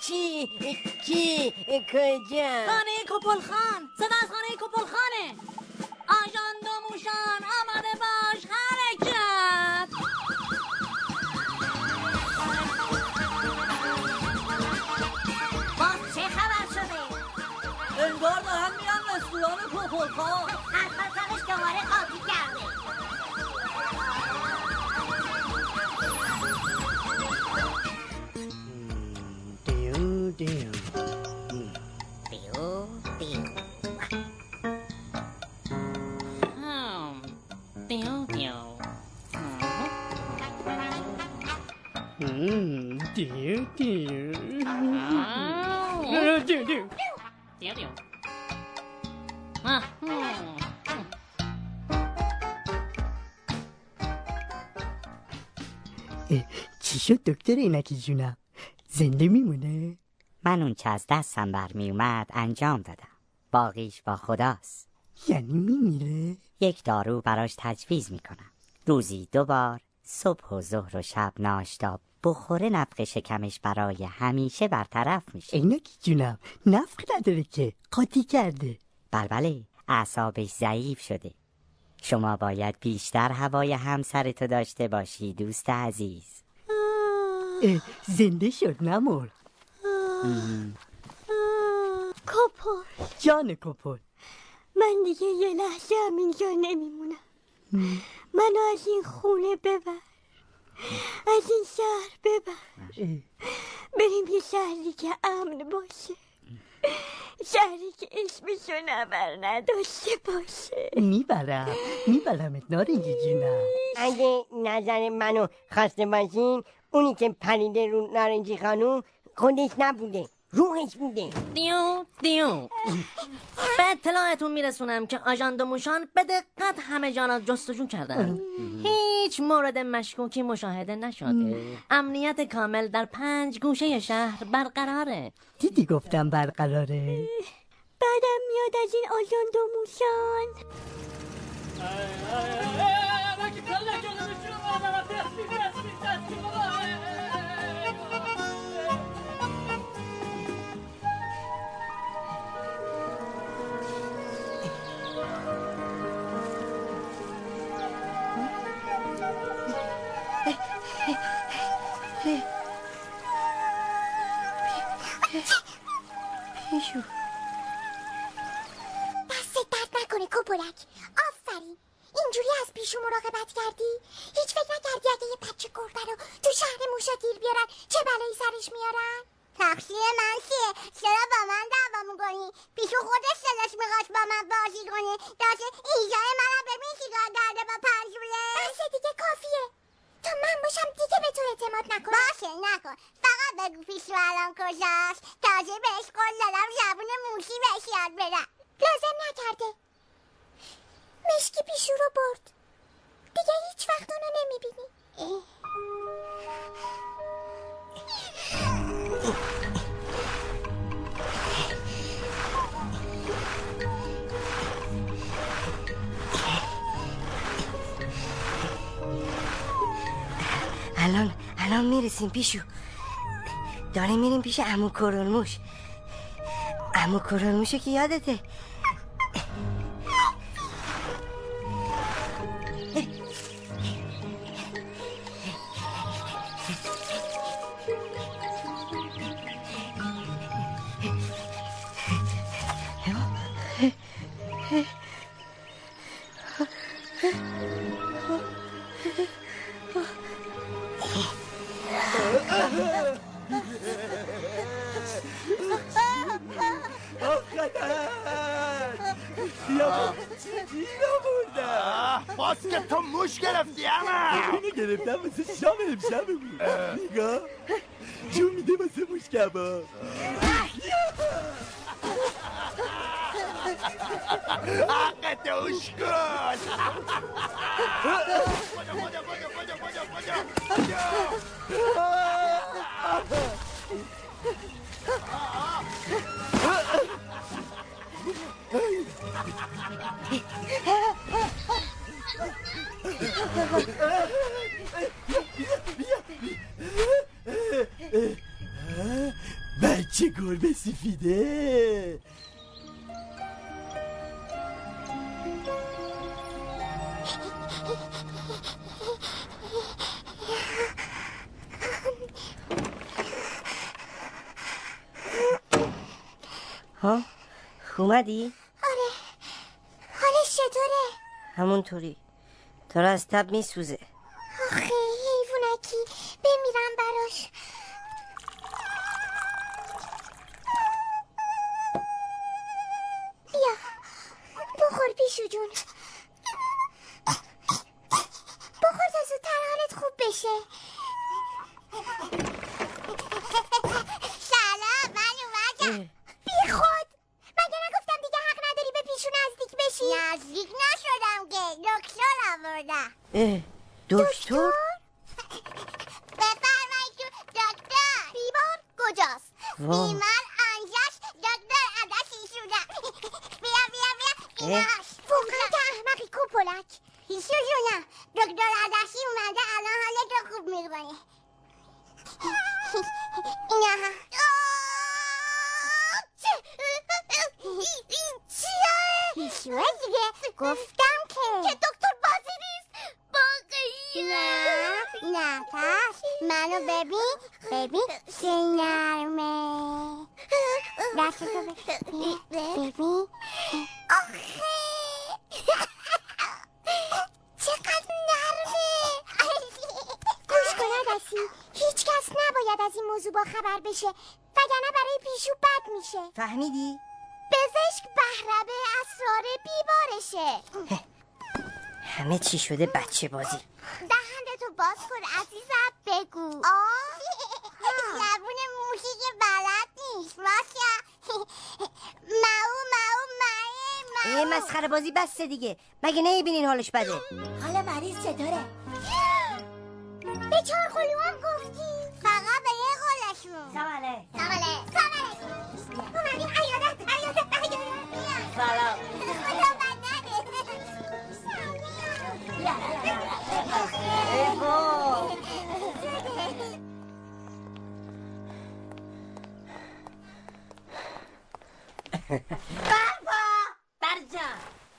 Speaker 10: چی؟ کی کجا؟
Speaker 3: خانه کپل خان صدا از خانه کپل خانه آجان دوموشان آمده باش حرکت. باز چه خبر شده؟
Speaker 20: انگار دارن میان رستوران کپل
Speaker 13: خان از پسرش دوباره قاطی کرد.
Speaker 4: دیو
Speaker 3: آه.
Speaker 4: دیو دیو
Speaker 3: دیو دیو آه. هم.
Speaker 4: اه، چی شد دکتر اینکی جونم زنده میمونه
Speaker 1: من اون چه از دستم برمی اومد انجام دادم باقیش با خداست
Speaker 4: یعنی میمیره
Speaker 1: یک دارو براش تجویز می‌کنم روزی دو بار صبح و ظهر و شب ناشتا بخوره نفق شکمش برای همیشه برطرف میشه.
Speaker 4: اینکی جونم نفق نداره که قاطی کرده.
Speaker 1: بله اعصابش ضعیف شده. شما باید بیشتر هوای همسرتو داشته باشی دوست عزیز.
Speaker 4: اه، زنده شد نمرد
Speaker 6: کپل.
Speaker 4: جان کپل.
Speaker 6: من دیگه یه لحظه هم اینجا نمیمونم. منو از این خونه ببر. از این شهر ببر بریم یه شهری که امن باشه. شهری که اسمشو نبر نداشته باشه.
Speaker 4: می‌برم. میبرمت نارنجی جونم.
Speaker 7: اگه نظر منو خواسته باشین اونی که پریده رو نارنجی خانوم خودش نبوده. روحش بوده
Speaker 3: دیو دیو به اطلاعتون میرسونم که آژان موشان به دقت همه جا را جستجو کردن هیچ مورد مشکوکی مشاهده نشده امنیت کامل در پنج گوشه شهر برقراره
Speaker 4: دیدی گفتم برقراره
Speaker 6: بعدم میاد از این آژان دو موشان
Speaker 14: کپولک آفرین. اینجوری از پیشو مراقبت کردی؟ هیچ فکر نکردی اگه یه بچه گربه رو تو شهر موشا گیر بیارن چه بلایی سرش میارن؟ تقصیر من چیه؟ چرا با من دعوا می‌کنی؟ پیشو خودش دلش می‌خواست با من بازی کنه. داشته ایجای منم ببین چیکار کرده با پنجوله. بس دیگه کافیه. تا من باشم دیگه به تو اعتماد نکنم باشه نکن. فقط بگو پیشو الان کجاست. تازه بهش قول دادم زبون موشی بهش یاد بدم. لازم نکرده. مشکی پیشو رو برد. دیگه هیچ وقت اونو نمی‌بینی.
Speaker 10: الان الان می‌رسیم پیشو. داریم میریم پیش امو کرولموش امو کرولموشو که یادته.
Speaker 19: باز که تو موش گرفتی اما.
Speaker 16: اینو گرفتم واسه شام امشب بود. نگاه جون میده واسه موش کباب.
Speaker 19: حق دوش کن.
Speaker 16: بچه گربه سفیده
Speaker 10: ها اومدی؟
Speaker 14: آره حالش چطوره؟
Speaker 10: همونطوری داره از تب میسوزه.
Speaker 14: آخه حیوونکی بمیرم براش. بیا. بخور پیشو جون. بخور تا زودتر حالت خوب بشه. سلام من اومدم بی خود مگه نگفتم دیگه حق نداری به پیشو بشی نزدیک نشدم که دکتر آوردم.
Speaker 10: دکتر؟
Speaker 14: بفرمایید تو دکتر. بیمار کجاست. بیمار آنجاست دکتر ازش ایشونه بیا بیا بیا. ایناش فوقت احمقی کوپلک ایشو جونم دکتر ازشی اومده الان حالت رو خوب می‌کنه. ببین آخه چقدر نرمه گوش کن عدسی هیچ کس نباید از این موضوع با خبر بشه وگرنه برای پیشو بد میشه.
Speaker 10: فهمیدی؟
Speaker 14: پزشک بهربه اسرار بیبارشه
Speaker 10: همه چی شده بچه بازی
Speaker 14: دهندتو باز کن عزیزم بگو آه زبون موشی که بلد نیست ماشا ماو ماو مایه
Speaker 10: ای مسخره بازی بسته دیگه مگه نمی‌بینین حالش بده
Speaker 14: حالا مریض چطوره؟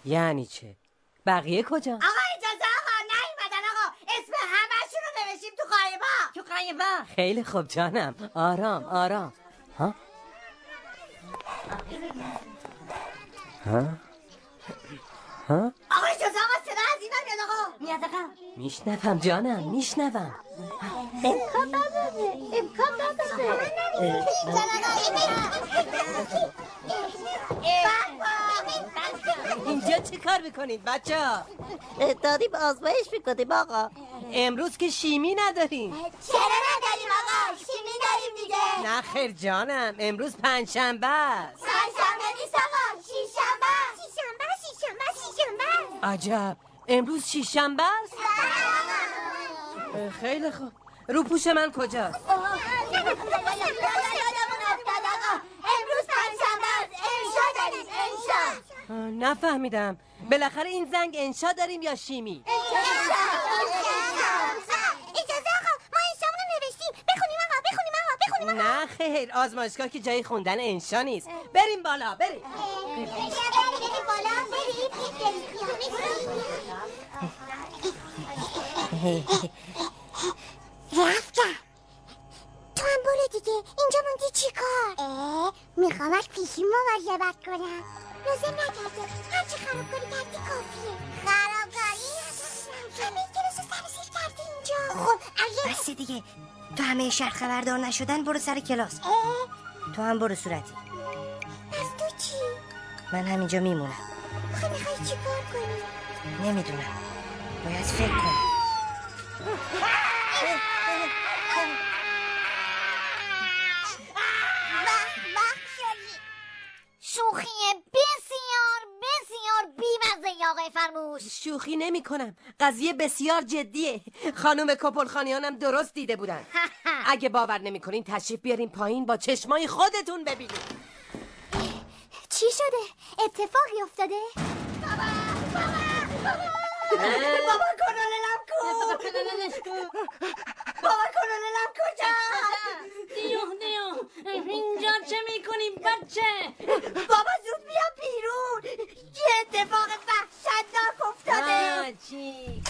Speaker 12: یعنی چه؟ بقیه کجا؟
Speaker 7: آقا اجازه آقا نیومدن آقا. اسم همشون رو نوشیم تو قایبا.
Speaker 12: تو قایبا. خیلی خوب جانم. آرام آرام. ها؟ ها؟ ها؟
Speaker 7: آقا اجازه آقا صدا از این میاد آقا. میاد آقا.
Speaker 12: میشنوم جانم میشنوم.
Speaker 14: امکان نداره. امکان نداره.
Speaker 12: اینجا چه کار می‌کنید بچه ها؟
Speaker 3: داریم آزمایش می‌کنیم آقا.
Speaker 12: امروز که شیمی نداریم.
Speaker 14: چرا نداریم آقا؟ شیمی داریم دیگه.
Speaker 12: نه خیر جانم امروز پنجشنبه است.
Speaker 14: پنجشنبه نیست آقا شیشنبه شیشنبه شیشنبه شیشنبه
Speaker 12: عجب. امروز شیشنبه است؟ اه، خیلی خوب. رو پوش من کجاست
Speaker 14: امروز پنجشنبه است انشا داریم انشا
Speaker 12: اه، نفهمیدم. بالاخره این زنگ انشا داریم یا شیمی؟
Speaker 14: اجازه آقا ما انشامونو نوشتیم. بخونیم آقا بخونیم آقا بخونیم
Speaker 12: نه خیر آزمایشگاه که جای خوندن انشا نیست. بریم بالا بریم.
Speaker 14: بریم بالا. رفتم. تو هم برو دیگه. اینجا موندی چی کار؟ اه می‌خوام از پیشی مواظبت کنم. لازم نکرده هرچی خرابکاری کردی کافیه. خرابکاری؟ همه کلاس سر سیر کردی اینجا. خب اگه
Speaker 10: بسته دیگه. تو همه شهر خبردار نشدن برو سر کلاس. تو هم برو صورتی.
Speaker 14: پس تو چی؟
Speaker 10: من همینجا میمونم.
Speaker 14: آخه می‌خوای چی کار کنی؟
Speaker 10: نمی‌دونم. باید فکر کنم.
Speaker 11: شوخی
Speaker 12: نمی کنم قضیه بسیار جدیه خانم کپل خانیانم درست دیده بودن اگه باور نمی کنین تشریف بیارین پایین با چشمای خودتون ببینید
Speaker 14: چی شده؟ اتفاقی افتاده؟
Speaker 7: بابا کناللم کو بابا کناللم کجا
Speaker 20: دیو دیو اینجا چه می‌کنی بچه
Speaker 7: بابا زود بیا بیرون یه اتفاق وحشتناک افتاده
Speaker 12: چی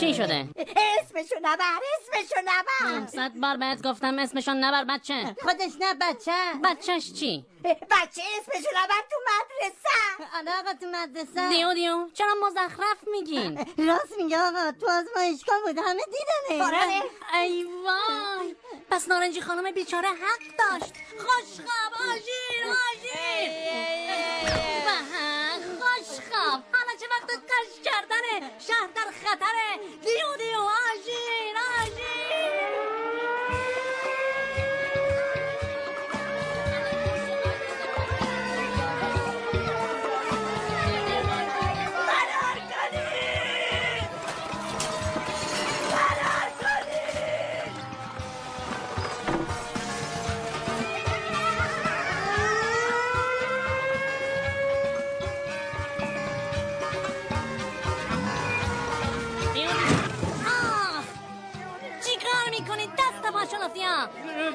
Speaker 3: چی شده؟
Speaker 7: اسمشو نبر اسمشو اسمشو نبر
Speaker 3: صد بار بهت گفتم اسمشون نبر بچه
Speaker 7: خودش نه بچه
Speaker 3: بچهش چی؟
Speaker 7: بچه اسمشو نبر تو مدرسه.
Speaker 18: آره آقا تو مدرسه.
Speaker 3: دیو دیو چرا مزخرف میگین؟
Speaker 18: راست میگه آقا تو آزمایشگاه بود همه دیدنه.
Speaker 3: آره. ای وای. پس نارنجی خانم بیچاره حق داشت. خوشخواب آژیر آژیر. به خوشخواب. حالا چه وقت کش کردنه؟ شهر در خطره. دیو دیو آژیر آژیر.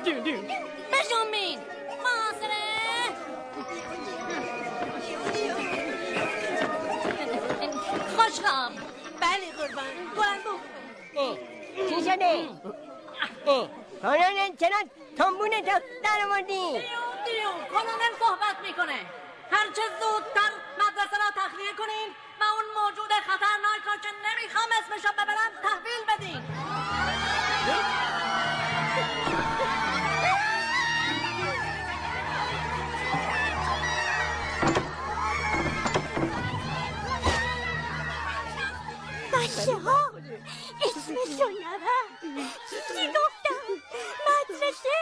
Speaker 3: بجنبین فاصله خوشخواب
Speaker 7: بله قربان قربان چی شده؟ کانون چرا تنبونه در آوردی؟
Speaker 3: دیو کانونل صحبت می‌کنه هرچه زودتر مدرسه را تخلیه کنین و اون موجود خطرناک را که نمی‌خوام اسمشو ببرم تحویل بدین
Speaker 6: بچه ها اسمشو نبر چی گفتم مدرسه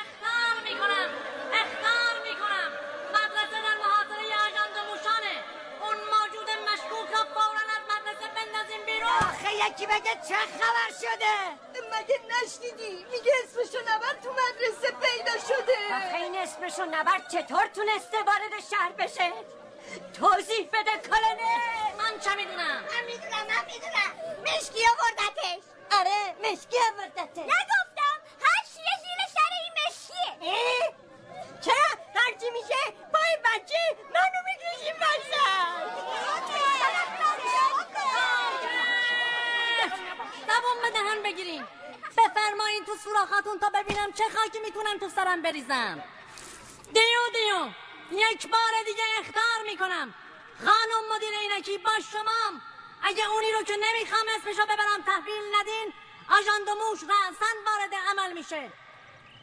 Speaker 3: اختار می‌کنم اختار می‌کنم مدرسه در محاصره آژانس موشانه اون موجود مشکوک را فورا از مدرسه بندازیم بیرون
Speaker 7: آخه یکی بگه چه خبر شده؟ مگه نشنیدی؟ میگه اسمشو نبر تو مدرسه پیدا شده آخه این اسمشو نبر چطور تونسته وارد شهر بشه؟ توضیح بده کلنه.
Speaker 3: من چه می‌دونم؟
Speaker 7: من می‌دونم من می‌دونم. مشکی آوردتش. آره مشکی آوردتش.
Speaker 6: نگفتم هر چیه زیر سر این مشکیه؟
Speaker 7: چرا؟ هرچی میشه پای بچه منو می‌کشیم
Speaker 3: زبون به دهن بگیرین. بفرمایین تو سوراخاتون تا ببینم چه خاکی می‌تونم تو سرم بریزم. دیو دیو. یک بار دیگه اختار می‌کنم. خانم مدیر اینکی با شمام. اگه اونی رو که نمی‌خوام اسمشو ببرم تحویل ندین. آژان موش رأسن وارد عمل میشه.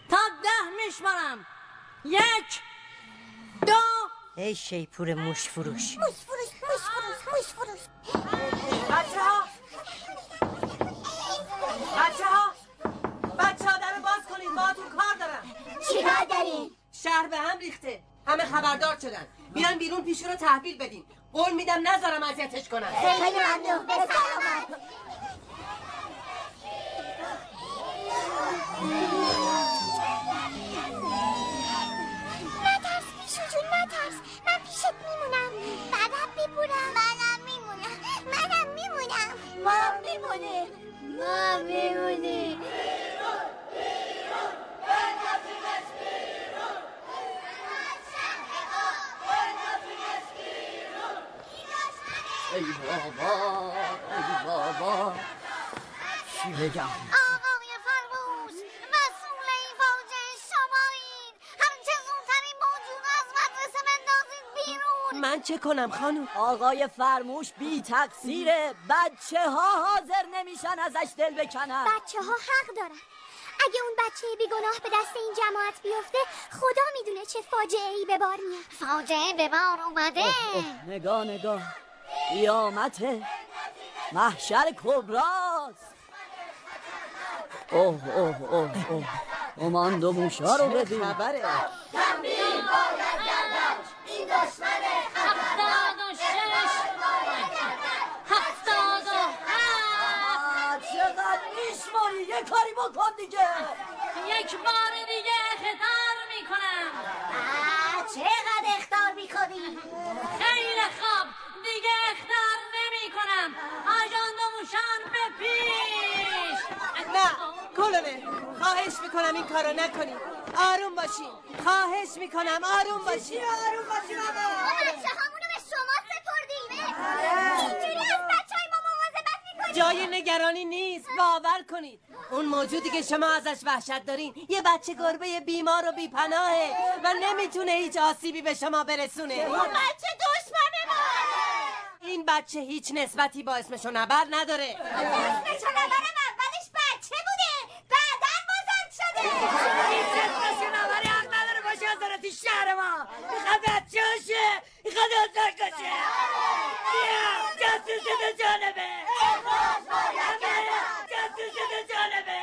Speaker 3: تا ده میشمارم یک دو.
Speaker 10: ای شیپور موش فروش.
Speaker 6: موش فروش موش فروش موش فروش.
Speaker 12: بچه ها بچه ها بچه ها در باز کنید. باهاتون کار دارم.
Speaker 6: چی کار داری؟
Speaker 12: شهر به هم ریخته. همه خبردار شدن. بیان بیرون پیشو رو تحویل بدین. قول میدم نذارم اذیتش کنن.
Speaker 6: خیلی ممنون. به سلامت
Speaker 2: نترس میشو جون نترس. من پیشت میمونم. بعدم میبورم منم میمونم. منم میمونم.
Speaker 6: ما میمونه. ما میمونه.
Speaker 21: ای بابا ای بابا. چی بگم؟
Speaker 2: آقای فرموش مسئول این فاجعه شمایین هرچه زودتر این موجود از مدرسه بندازید بیرون.
Speaker 12: من چه کنم خانم؟
Speaker 20: آقای فرموش بی تقصیره بچه ها حاضر نمیشن ازش دل بکنن.
Speaker 2: بچه ها حق دارن. اگه اون بچه بیگناه به دست این جماعت بیفته خدا می‌دونه چه فاجعه ای به بار میاد. فاجعه به بار اومده.
Speaker 20: نگاه نگاه. قیامت محشر کبراست. اوه اوه اوه اوه. امان دو موشا رو ببین
Speaker 12: خبره؟
Speaker 22: این دشمن
Speaker 3: هفتاد و شش هفتاد و هفت
Speaker 20: چقدر میشماری یه کاری بکن دیگه.
Speaker 3: یک بار دیگه اختار می‌کنم.
Speaker 2: چقدر اختار می‌کنی؟
Speaker 3: خیلی خوب. دیگه اختار نمی‌کنم. آژان موشان به پیش.
Speaker 12: نه کلونه خواهش می‌کنم این کارو نکنید آروم باشین. خواهش می‌کنم آروم باشین. آروم باشین
Speaker 2: ما بچه هامونو به شما سپردیم. اینجوری
Speaker 12: جای نگرانی نیست. باور کنید. اون موجودی که شما ازش وحشت دارین یه بچه گربه بیمار و بیپناهه و نمی‌تونه هیچ آسیبی به شما برسونه.
Speaker 7: اون بچه دشمن ما
Speaker 12: این بچه هیچ نسبتی با اسمش و نبر نداره.
Speaker 7: اسمش و نبرم اولش بچه بوده. بعدا بزرگ شده.
Speaker 4: اسمش نبری حق نداره باشه از شهر ما. می‌خواد بچه باشه می‌خواد ازار کشه بیا. جاسوس دو جانبه. جاسوس دو جانبه.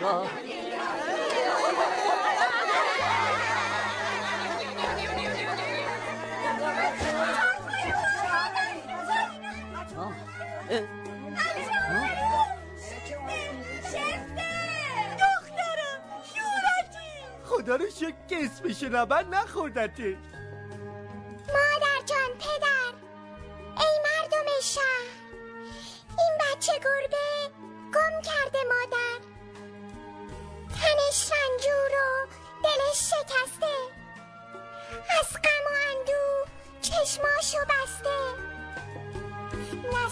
Speaker 7: دخترم
Speaker 19: خدا رو شکر که اسمش نبر نخوردتش.
Speaker 11: مادر جان پدر. ای مردم شهر. این بچه گربه گم کرده مادر. تنش رنجور و دلش شکسته. از غم و اندوه چشماشو بسته. نه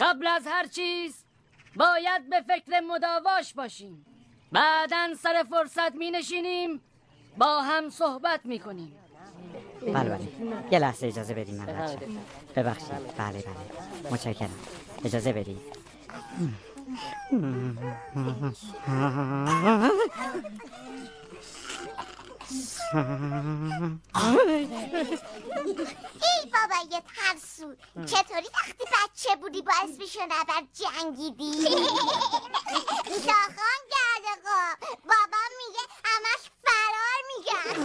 Speaker 20: قبل از هر چیز باید به فکر مداواش باشیم. بعدا سر فرصت می نشینیم با هم صحبت می کنیم
Speaker 23: بله بله. یه لحظه اجازه بدید من. ببخشید. بله بله. متشکرم. اجازه بدید
Speaker 11: ای بابای ترسو. چطوری وقتی بچه بودی با اسمش نبر جنگیدی؟ شاخان کرده خب. بابا میگه همش فرار میگن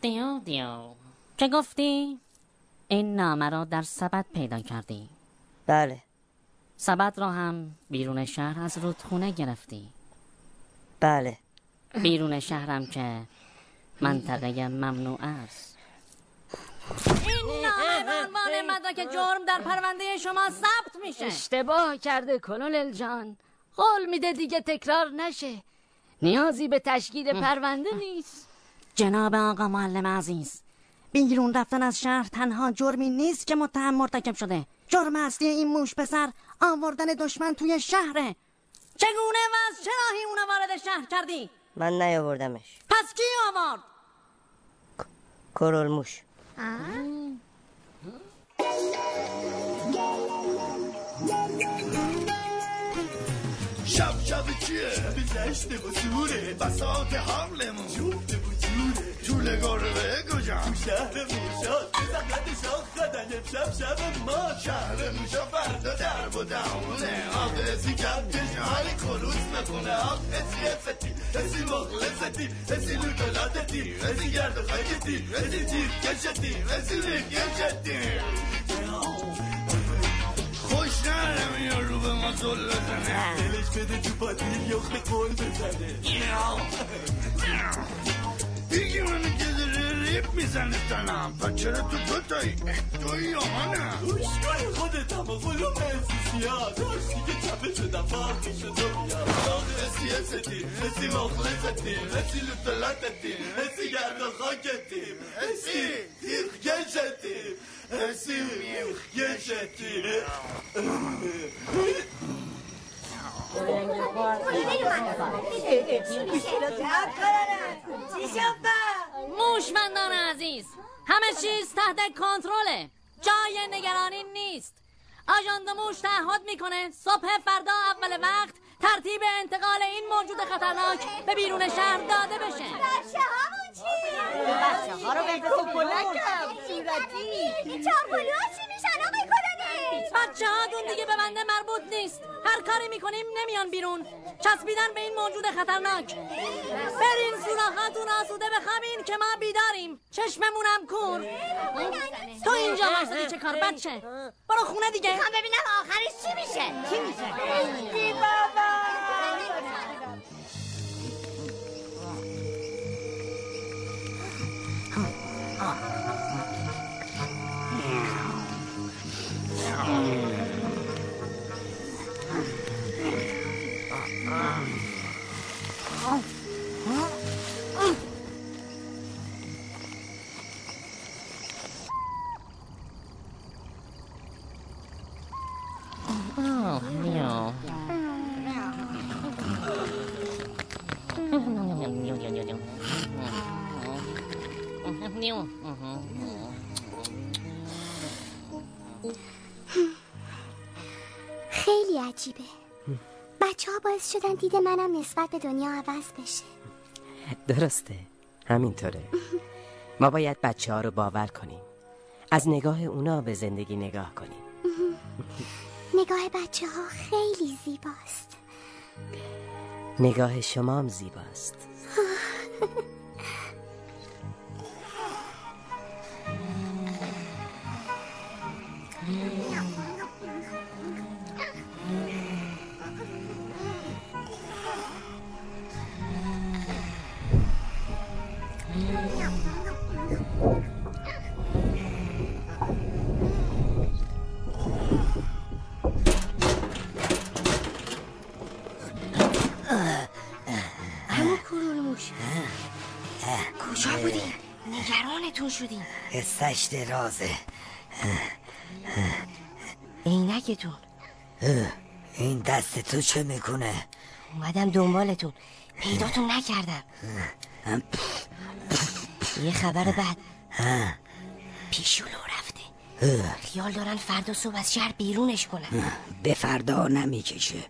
Speaker 3: دیو دیو. چه گفتی؟ این نامه را در سبد پیدا کردی.
Speaker 10: بله.
Speaker 3: سبد را هم بیرون شهر از رودخونه گرفتی.
Speaker 10: بله.
Speaker 3: بیرون شهرم که منطقه ممنوع است. این نامه به عنوان مدرک جرم در پرونده شما ثبت میشه.
Speaker 20: اشتباه کرده کلونل جان. قول میده دیگه تکرار نشه. نیازی به تشکیل پرونده نیست.
Speaker 3: جناب آقا معلم عزیز بیرون رفتن از شهر تنها جرمی نیست که متهم مرتکب شده. جرم اصلی این موش پسر آوردن دشمن توی شهره. چگونه و از چه راهی اونو وارد شهر کردی؟
Speaker 10: من نیاوردمش.
Speaker 3: پس کی آورد؟
Speaker 10: کرولموش
Speaker 17: شب شب چیه؟ بزشت و سوره بساط حملمون جفت و جوره طول گربه کجا؟ تو شهر موشا
Speaker 19: فقط شاخ خدن شب شب ما شهر موشا فردا در و دهونه آب. اسی کم چشمانی کروس بخونه آب. اسی افتی اسی مخلصتی اسی لوکلاتتی اسی گرد و خاکتی اسی تیر کشتی اسی ریگ کشتی. خوش نمیاد رو به ما زل بزنه. دلش بده تو پاتی یخت قول بزنه. منو که ریب می‌زنه تنم و چرا تو دو تایی توی یا منم گوش کن خودت هم غلوم سیاه داشتی که چپه شدم باقی شد و بیاد اسی استی اسی مخلصتی اسی لطلاتتی اسی گرد و خاکتی اسی تیخ کشتی اسی میخ کشتی
Speaker 3: موشمندان عزیز همه چیز تحت کنترله. جای نگرانی نیست. آژاند موش تعهد می‌کنه صبح فردا اول وقت ترتیب انتقال این موجود خطرناک به بیرون شهر داده بشه.
Speaker 14: بچه همون چی؟ بچه ها رو بندازیم کلکم صورتی. چارپلوها چی میشن آقای؟
Speaker 3: بچه ها دون دیگه به بنده مربوط نیست. هر کاری می‌کنیم نمیان بیرون. چسبیدن به این موجود خطرناک. برین سوراخاتون آسوده بخوابین که ما بیداریم. چشممونم کور. تو اینجا واسدی چه کار؟ بچه. برو خونه دیگه.
Speaker 14: می‌خوام ببینم آخرش چی میشه. چی میشه؟
Speaker 24: Oh,
Speaker 6: شدن دید منم نسبت به دنیا عوض بشه.
Speaker 12: درسته. همینطوره. ما باید بچه ها رو باور کنیم. از نگاه اونا به زندگی نگاه کنیم.
Speaker 6: نگاه بچه ها خیلی زیباست.
Speaker 12: نگاه شمام زیباست.
Speaker 10: نگرانتون شدیم.
Speaker 15: قصهش درازه.
Speaker 10: عینکتون.
Speaker 15: اه، این دست تو چه می‌کنه؟
Speaker 10: اومدم دنبالتون. پیداتون نکردم. یه خبر بد. پیشولو رفته. خیال دارن فردا صبح از شهر بیرونش کنن.
Speaker 15: به فردا نمی‌کشه.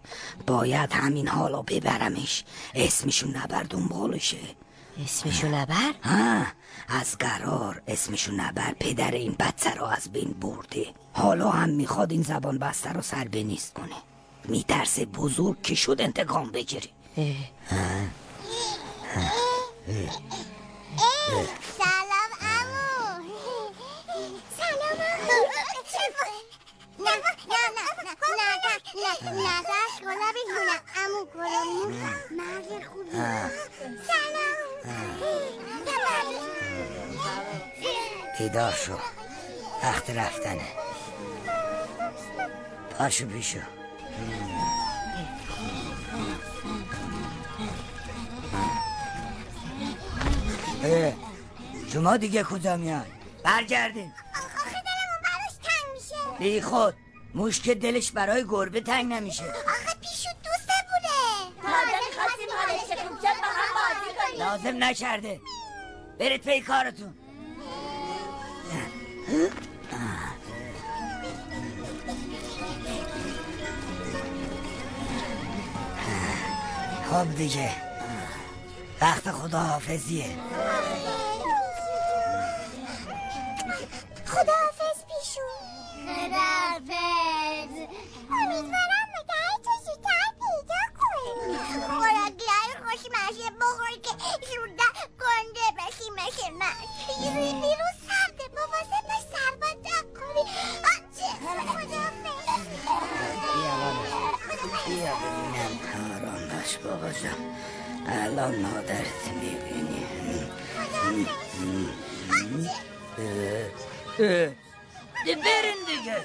Speaker 15: باید همین حالا ببرمش. اسمشو نبر دنبالشه.
Speaker 10: اسمشو نبر؟
Speaker 15: ها از قرار اسمشو نبر. پدر این بچه رو از بین برده. حالا هم می‌خواد این زبان بسته رو سر به نیست کنه. میترسه بزرگ که شد انتقام بگیری.
Speaker 14: سلام امو. سلام نه نه نه نه نه نه کلا بگونه امو کلامو مرد خوبی سلام
Speaker 15: بیدار شو. وقت رفتنه. پاشو پیشو. اه، شما دیگه کجا میان؟ برگردین. بی خود موش که دلش برای گربه تنگ نمیشه.
Speaker 14: آخه پیشو دوسته بوده تازه می‌خواستیم حالش شد با هم بازی کنیم.
Speaker 15: لازم نکرده. برید پی کارتون. خب دیگه. وقت خدا حافظیه
Speaker 6: خداحافظ. پیشو
Speaker 25: خداحافظ.
Speaker 6: امیدوارم تو زودتر پیدا کنی. خوراکیهای خوشمزه بخور که زودتر گنده بشی مثل من. بیرون سرده بابا ما سربت نکنی آچه خداحافظ
Speaker 15: بیا ببینم آرام باش بابا جان الان مادرت می‌بینی برین دیگه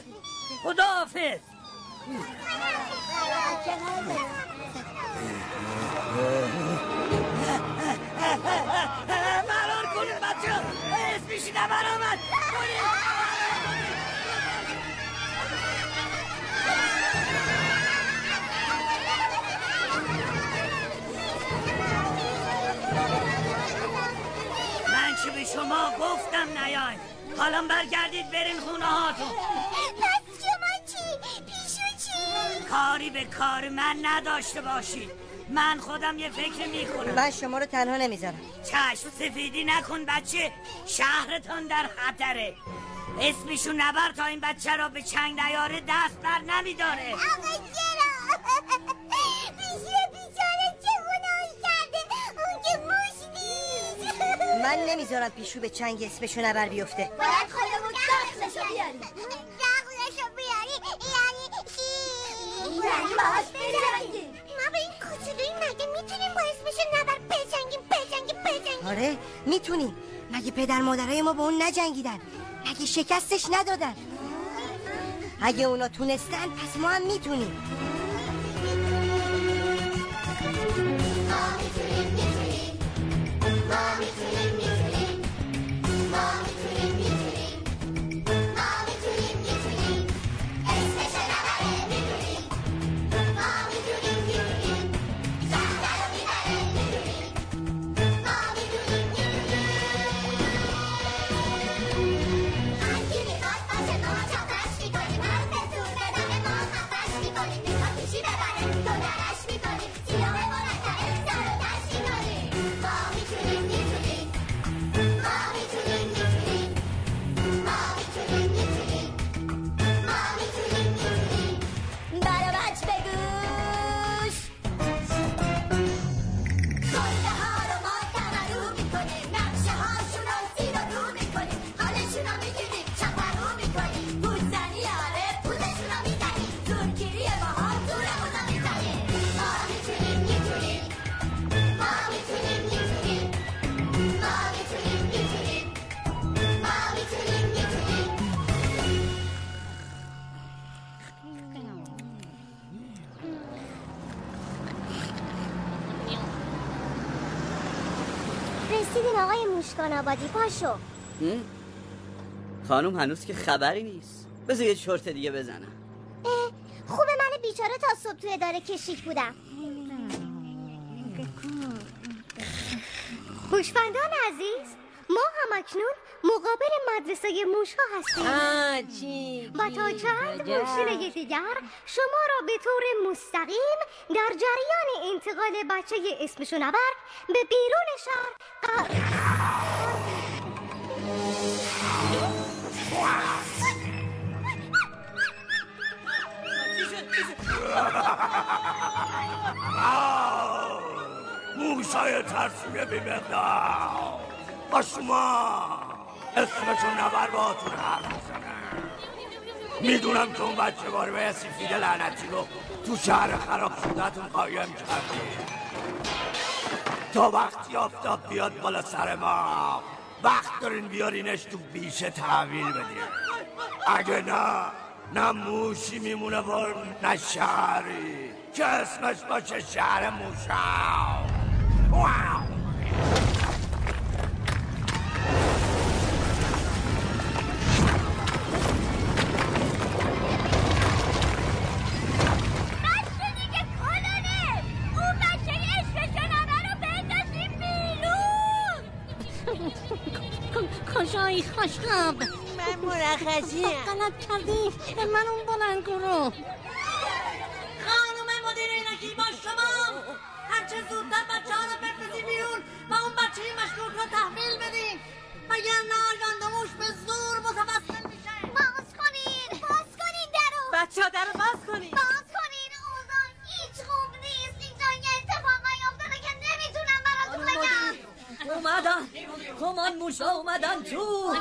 Speaker 15: خداحافظ فرار کنید بچه اسمیشی نبر آمد من چه به شما گفتم نیاین حالا برگردید برین خونه هاتون.
Speaker 6: پس شما چی؟ پیشو چی؟
Speaker 15: کاری به کار من نداشته باشید. من خودم یه فکر می‌کنم.
Speaker 14: من شما رو تنها نمی‌ذارم.
Speaker 15: چشم سفیدی نکن بچه. شهرتان در خطره. اسمشو نبر تا این بچه را به چنگ نیاره دست بر نمیداره.
Speaker 6: آقا
Speaker 14: من نمی‌ذارم پیشو به چنگ اسمشو نبر بیفته.
Speaker 6: باید خودمون دخلشو بیاری دخلشو بیاری یعنی چی؟ یعنی باهاش بجنگیم. ما به این کوچولویی مگه می‌تونیم با اسمشو نبر؟ بجنگیم بجنگیم بجنگیم.
Speaker 14: آره می‌تونی مگه پدر مادرای ما با اون نجنگیدن؟ مگه شکستش ندادن؟ اگه اونا تونستن پس ما هم می‌تونیم.
Speaker 6: موشکان آبادی پاشو؟
Speaker 20: خانم هنوز که خبری نیست. بذار یه چرت دیگه بزنم.
Speaker 6: خوبه من بیچاره تا صبح تو اداره کشیک بودم. گوشفندان عزیز ما هم اکنون مقابل مدرسه موش ها هستیم
Speaker 12: آه، چی
Speaker 6: و تا؟ چند
Speaker 12: عجب.
Speaker 6: ماشین دیگر شما را به طور مستقیم در جریان انتقال بچه اسمشو نبر به بیرون شهر قرار
Speaker 17: موشای ترسوی بیمقدار با شما اسمشو نبر باتون حرف می‌زنم می‌دونم که اون بچه باره به سفید لعنتی رو تو شهر خراب شدهتون قایم کردی. تا وقتی آفتاب بیاد بالا سر ما وقت دارین بیارینش تو بیشه تحویل بدین. اگه نه نه موشی میمونه بر نه شهری. که اسمش باشه شهر موشا. واو!
Speaker 12: جایی خوش
Speaker 3: من مرخصی
Speaker 12: غلط کردی. من اون بلند رو
Speaker 3: خانم مدیر اینکی با شما. هرچه زودتر بچه ها رو بفرزی بیرون و اون بچه مشکوک رو تحویل بدین اگر یه گندموش به زور متوسط میشه؟
Speaker 2: باز کنین باز کنین درو.
Speaker 12: بچه ها درو باز کنین.
Speaker 2: باز
Speaker 3: کمان موش اومدن. تو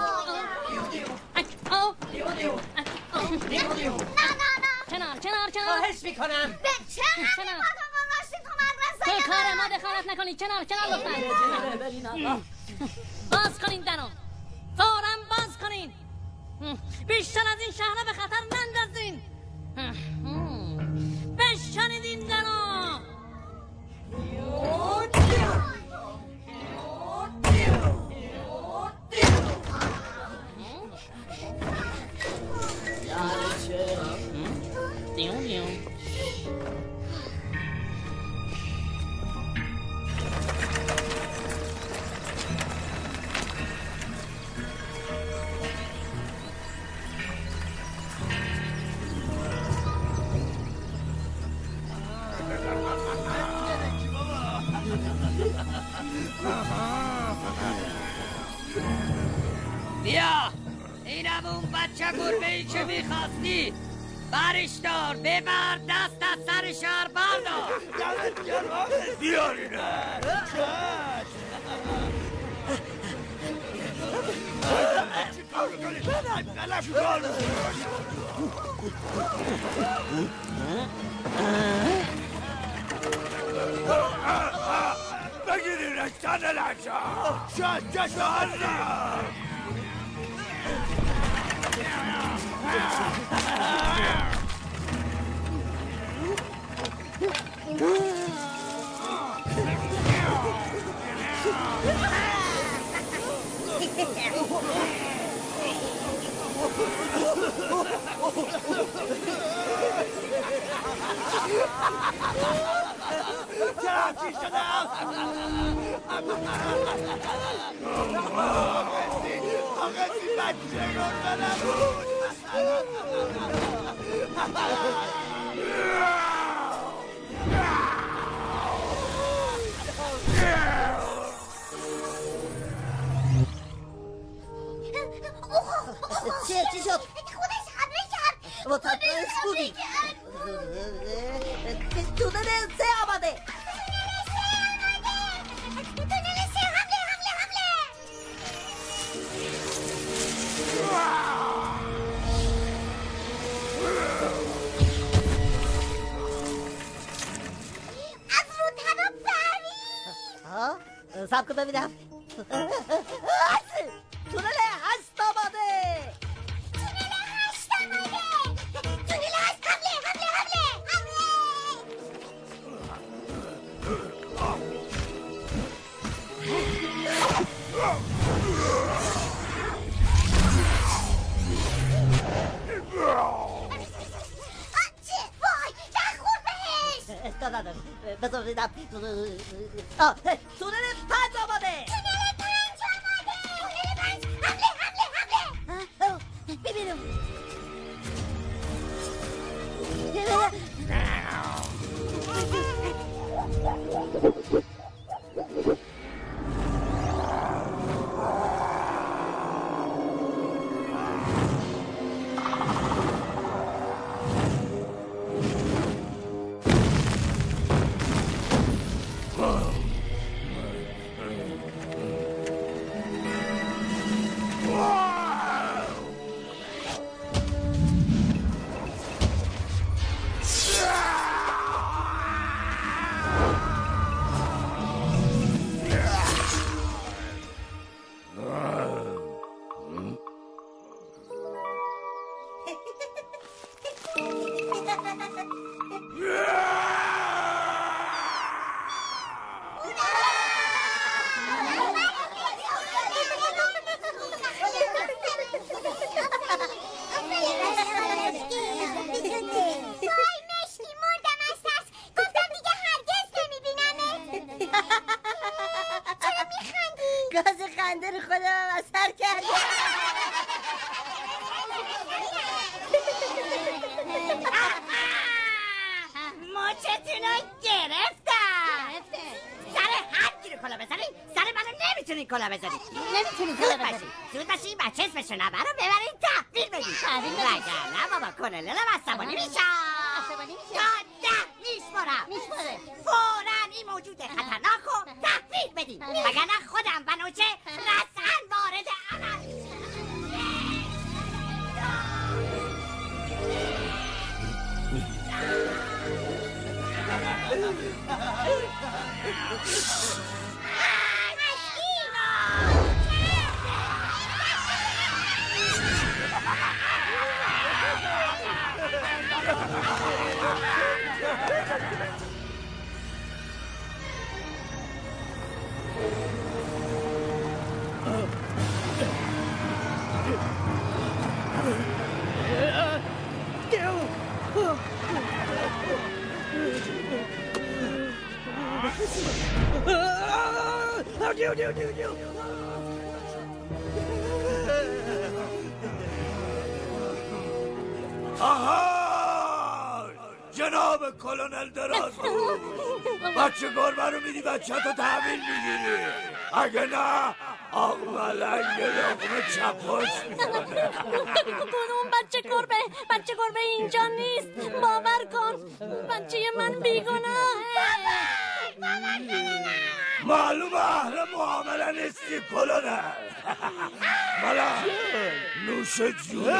Speaker 3: کنار کنار کنار
Speaker 12: خواهش می‌کنم.
Speaker 2: به چه همین تو مدرسه
Speaker 3: کار ما دخالت نکنید کنار کنار لطفا. باز کنین دنو. فورا باز کنین. بیشتر از این شهر به خطر نندازین. بشکنید این دنو. Tem
Speaker 15: um leão. اون بچه گربه ای که می‌خواستی. برش دار ببر دست از سر شهر بردار.
Speaker 17: بیار بگیرینش تن لچه شد شد
Speaker 19: چرا چی شدم
Speaker 17: آقا این بچه گربه نبود
Speaker 14: چیه چی شد
Speaker 2: خودش حمله کرد
Speaker 14: متفرس بودی تونل سه آمده سب کن تونل هشت آمده بذار ببینم آه، تونل پنج آمده
Speaker 2: تونل پنج آمده تونل پنج حمله حمله حمله
Speaker 14: ببینم
Speaker 26: بزنی. نمی‌تونی زود باشی زود باشی بچه اسمشو نبر رو ببرین تحویل بدی.
Speaker 13: تحویل بدی.
Speaker 26: وگرنه بابا کنللم عصبانی میشم.
Speaker 13: عصبانی میشه.
Speaker 17: بچه
Speaker 3: من بیگناهه
Speaker 17: معلوم اهل معامله نیستی کلونل ملنگ نوش جون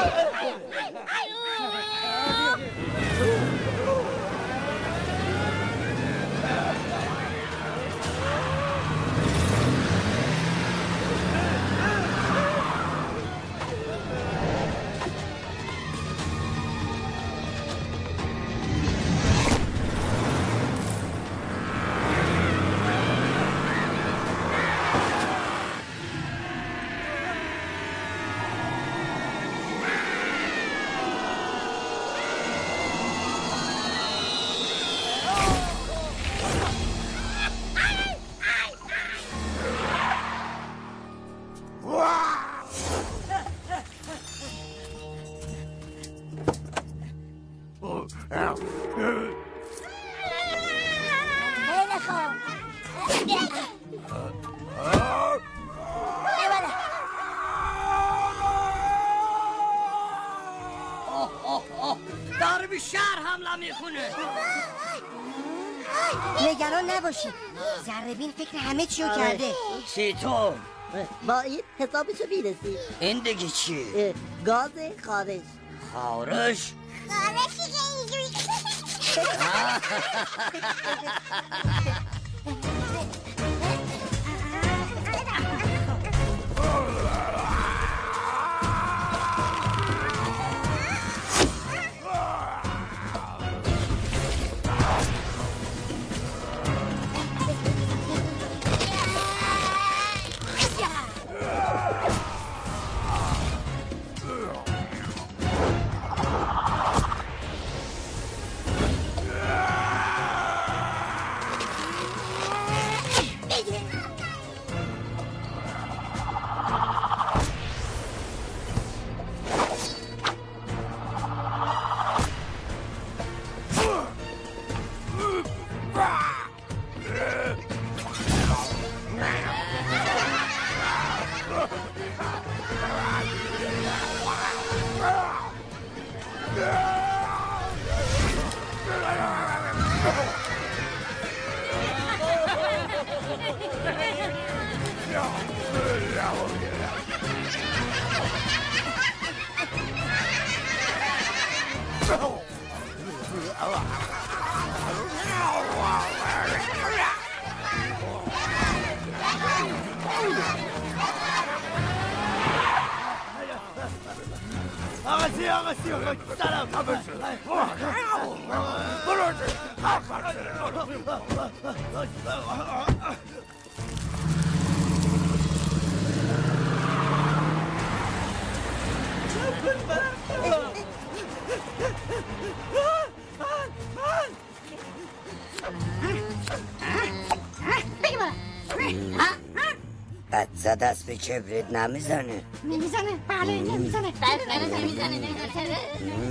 Speaker 27: خیلی خوب
Speaker 28: داره به شهر حمله می‌کنه.
Speaker 10: نگران نباشید زربین فکر همه چیو کرده.
Speaker 13: چطور؟ با این حسابشو می‌رسی.
Speaker 15: این دیگه چی؟
Speaker 13: گاز خارش.
Speaker 15: خارش؟
Speaker 14: خارشی
Speaker 15: Ah. دست به کبریت نمی‌زنه.
Speaker 14: نمی‌زنه. بله نمی‌زنه. بله نمی‌زنه.
Speaker 15: زنیا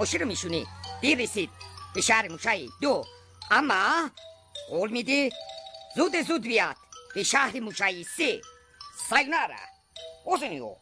Speaker 15: موشی رو میشونی دیر رسید به شهر موشایی دو اما قول میدی زود زود بیاد به شهر موشایی سه ساینارا اوزنیو